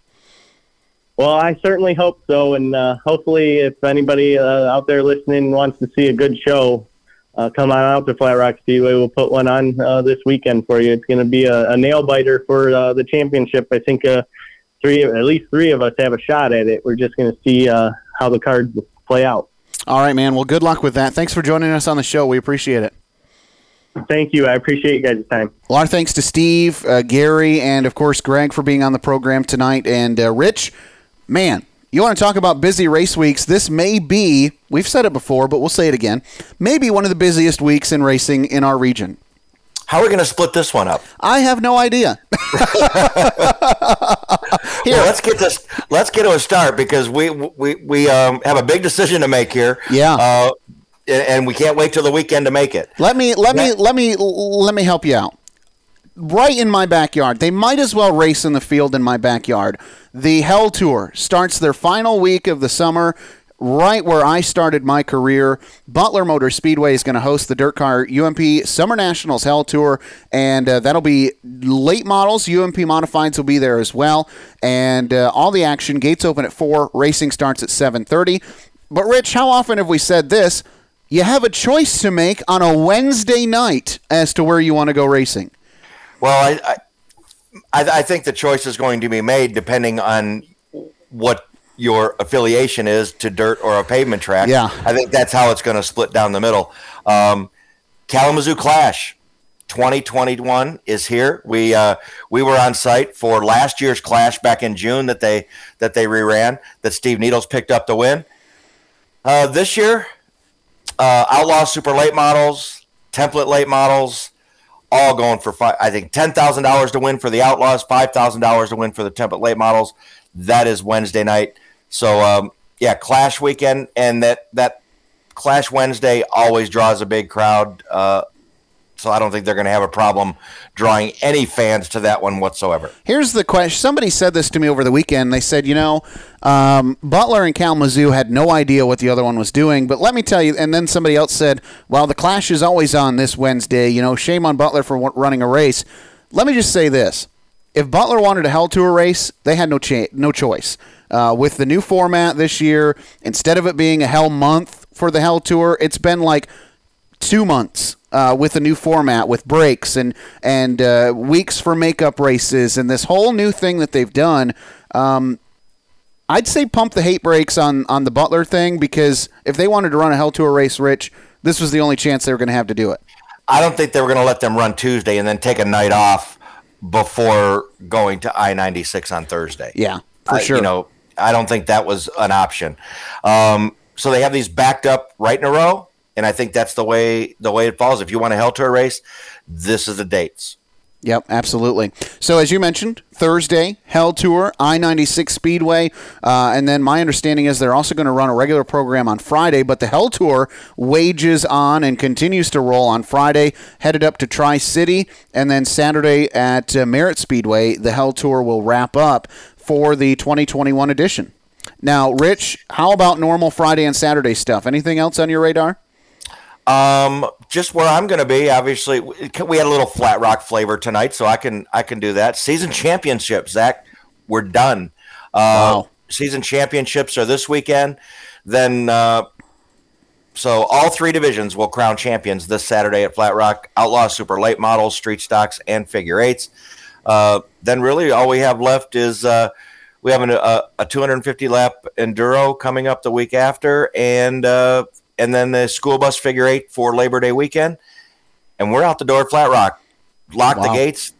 Well, I certainly hope so. And uh, hopefully, if anybody uh, out there listening wants to see a good show, uh, come on out to Flat Rock Speedway. We'll put one on uh, this weekend for you. It's going to be a, a, nail biter for uh, the championship. I think three, at least three of us have a shot at it. We're just going to see how the cards play out. All right, man. Well, good luck with that. Thanks for joining us on the show. We appreciate it. Thank you. I appreciate you guys' time. A lot of thanks to Steve, uh, Gary, and of course Greg for being on the program tonight. And uh, Rich, man, you want to talk about busy race weeks? This may be, we've said it before, but we'll say it again, maybe one of the busiest weeks in racing in our region. How are we going to split this one up? I have no idea. here, well, let's get this. Let's get to a start because we we we um, have a big decision to make here. Yeah. Uh, and we can't wait till the weekend to make it. Let me let me let me let me help you out. Right in my backyard, they might as well race in the field in my backyard. The Hell Tour starts their final week of the summer right where I started my career. Butler Motor Speedway is going to host the DIRTcar UMP Summer Nationals Hell Tour, and uh, that'll be late models. UMP Modifieds will be there as well, and uh, all the action. Gates open at four. Racing starts at seven thirty. But Rich, how often have we said this? You have a choice to make on a Wednesday night as to where you want to go racing. Well, I, I, I think the choice is going to be made depending on what your affiliation is to dirt or a pavement track. Yeah. I think that's how it's going to split down the middle. Um, Kalamazoo Clash 2021 is here. We uh, we were on site for last year's Clash back in June that they that they reran that Steve Needles picked up the win. Uh, this year, uh, Outlaw Super Late Models, Template Late Models, all going for five. I think ten thousand dollars to win for the Outlaws, five thousand dollars to win for the Template Late Models. That is Wednesday night. So um, yeah, Clash weekend, and that that Clash Wednesday always draws a big crowd. Uh, So I don't think they're going to have a problem drawing any fans to that one whatsoever. Here's the question. Somebody said this to me over the weekend. They said, you know, um, Butler and Kalamazoo had no idea what the other one was doing. But let me tell you, and then somebody else said, well, the clash is always on this Wednesday. You know, shame on Butler for running a race. Let me just say this. If Butler wanted a Hell Tour race, they had no, cha- no choice. Uh, with the new format this year, instead of it being a Hell month for the Hell Tour, it's been like two months uh, with a new format with breaks and and uh, weeks for makeup races and this whole new thing that they've done. Um, I'd say pump the hate brakes on on the Butler thing because if they wanted to run a Hell Tour race, Rich, this was the only chance they were going to have to do it. I don't think they were going to let them run Tuesday and then take a night off before going to I ninety six on Thursday. Yeah, for I, sure. You know, I don't think that was an option. Um, so they have these backed up right in a row and I think that's the way the way it falls. If you want a Hell Tour race, this is the dates. Yep, absolutely. So as you mentioned, Thursday Hell Tour, I ninety six Speedway, uh, and then my understanding is they're also going to run a regular program on Friday. But the Hell Tour wages on and continues to roll on Friday, headed up to Tri City, and then Saturday at uh, Merritt Speedway, the Hell Tour will wrap up for the 2021 edition. Now, Rich, how about normal Friday and Saturday stuff? Anything else on your radar? Um, just where I'm going to be. Obviously, we had a little flat rock flavor tonight, so I can I can do that. Season championships, Zach, we're done. Uh, wow. Season championships are this weekend. Then, uh, so all three divisions will crown champions this Saturday at Flat Rock. Outlaw Super Late Models, Street Stocks, and Figure Eights. Uh, then really all we have left is uh, we have an, a, a 250 lap enduro coming up the week after, and uh, and then the school bus figure eight for Labor Day weekend, and we're out the door at Flat Rock. Lock wow. the gates,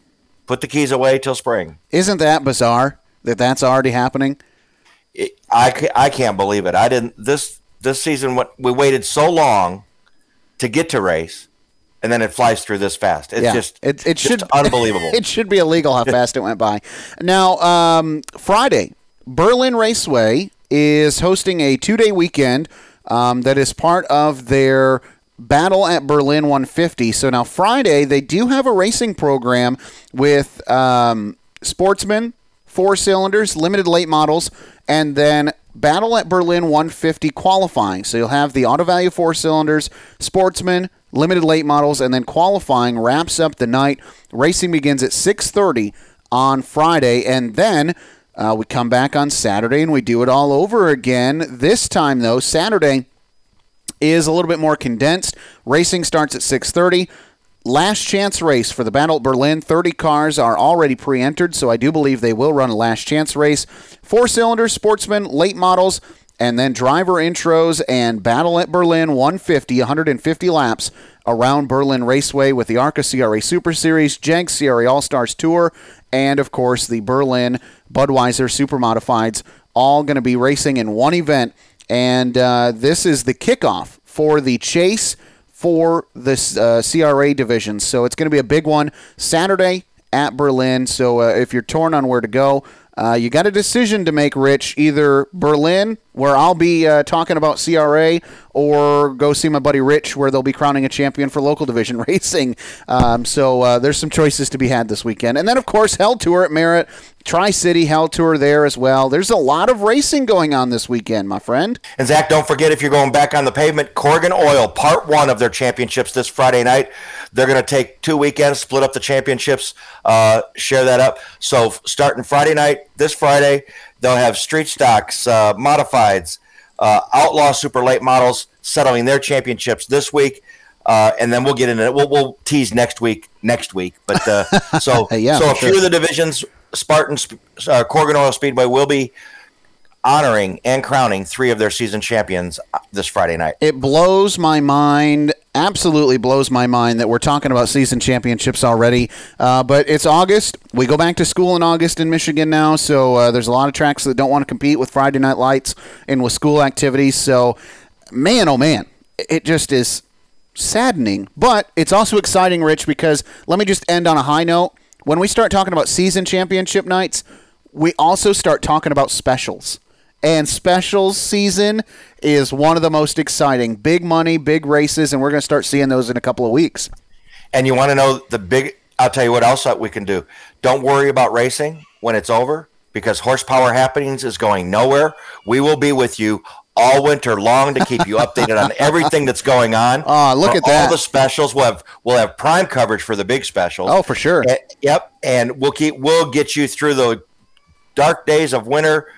put the keys away till spring. Isn't that bizarre that that's already happening? It, I, I can't believe it. I didn't this this season. What we waited so long to get to race, and then it flies through this fast. It's yeah. just it, it just should unbelievable. it should be illegal how fast it went by. Now um, Friday, Berlin Raceway is hosting a two day weekend um, that is part of their Battle at Berlin 150. So now Friday they do have a racing program with um, Sportsman, four cylinders, limited late models, and then Battle at Berlin 150 qualifying. So you'll have the auto value four cylinders, Sportsman, limited late models, and then qualifying wraps up the night. Racing begins at 6:30 on Friday, and then uh, we come back on Saturday and we do it all over again. This time, though, Saturday is a little bit more condensed. Racing starts at 6:30. Last chance race for the Battle at Berlin. 30 cars are already pre-entered, so I do believe they will run a last chance race. Four cylinder sportsman, late models, and then driver intros and Battle at Berlin 150, 150 laps around Berlin Raceway with the ARCA CRA Super Series, JEGS CRA All Stars Tour, and of course the Berlin Budweiser Super Modifieds, all going to be racing in one event. And uh, this is the kickoff for the chase for this uh, CRA division. So it's going to be a big one Saturday at Berlin. So uh, if you're torn on where to go, uh, you got a decision to make, Rich. Either Berlin, where I'll be uh, talking about CRA, or go see my buddy Rich, where they'll be crowning a champion for local division racing. Um, so uh, there's some choices to be had this weekend. And then, of course, Hell Tour at Merritt, Tri City Hell Tour there as well. There's a lot of racing going on this weekend, my friend. And Zach, don't forget if you're going back on the pavement, Corrigan Oil, part one of their championships this Friday night. They're going to take two weekends, split up the championships, uh, share that up. So starting Friday night, this Friday, they'll have street stocks, uh, modifieds, uh, outlaw super late models settling their championships this week. Uh, and then we'll get into it. We'll, we'll tease next week. Next week, but uh, so yeah, so a sure. few of the divisions, Spartan, uh, Corrigan Oil Speedway will be honoring and crowning three of their season champions uh, this Friday night. It blows my mind. Absolutely blows my mind that we're talking about season championships already. Uh, but it's August. We go back to school in August in Michigan now, so uh, there's a lot of tracks that don't want to compete with Friday Night Lights and with school activities. So, man, oh man, it just is saddening. But it's also exciting, Rich, because let me just end on a high note. When we start talking about season championship nights, we also start talking about specials and specials season is one of the most exciting. Big money, big races, and we're going to start seeing those in a couple of weeks. And you want to know the big? I'll tell you what else that we can do. Don't worry about racing when it's over because Horsepower Happenings is going nowhere. We will be with you all winter long to keep you updated on everything that's going on. Oh, look For at that. All the specials. We'll have we'll have prime coverage for the big specials. Oh, for sure. And- yep, and we'll keep we'll get you through the dark days of winter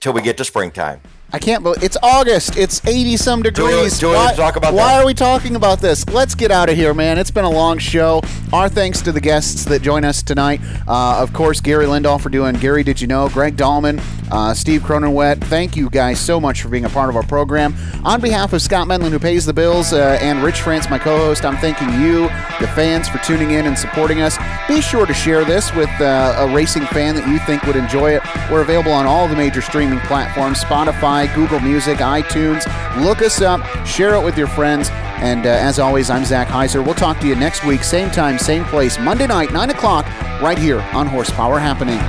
till we get to springtime. I can't believe it's August. It's 80 some degrees. do we why, talk about why that? are we talking about this? Let's get out of here, man. It's been a long show. Our thanks to the guests that join us tonight. Uh, of course, Gary Lindahl for doing Gary Did You Know? Greg Dahlman, uh, Steve Cronenwet. Thank you guys so much for being a part of our program. On behalf of Scott Menlin, who pays the bills, uh, and Rich France, my co host, I'm thanking you, the fans, for tuning in and supporting us. Be sure to share this with uh, a racing fan that you think would enjoy it. We're available on all the major streaming platforms Spotify, Google Music, iTunes. Look us up, share it with your friends. And uh, as always, I'm Zach Heiser. We'll talk to you next week, same time, same place, Monday night, 9 o'clock, right here on Horsepower Happenings.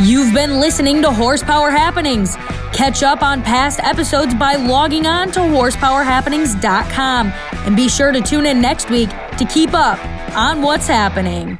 You've been listening to Horsepower Happenings. Catch up on past episodes by logging on to horsepowerhappenings.com and be sure to tune in next week to keep up on what's happening.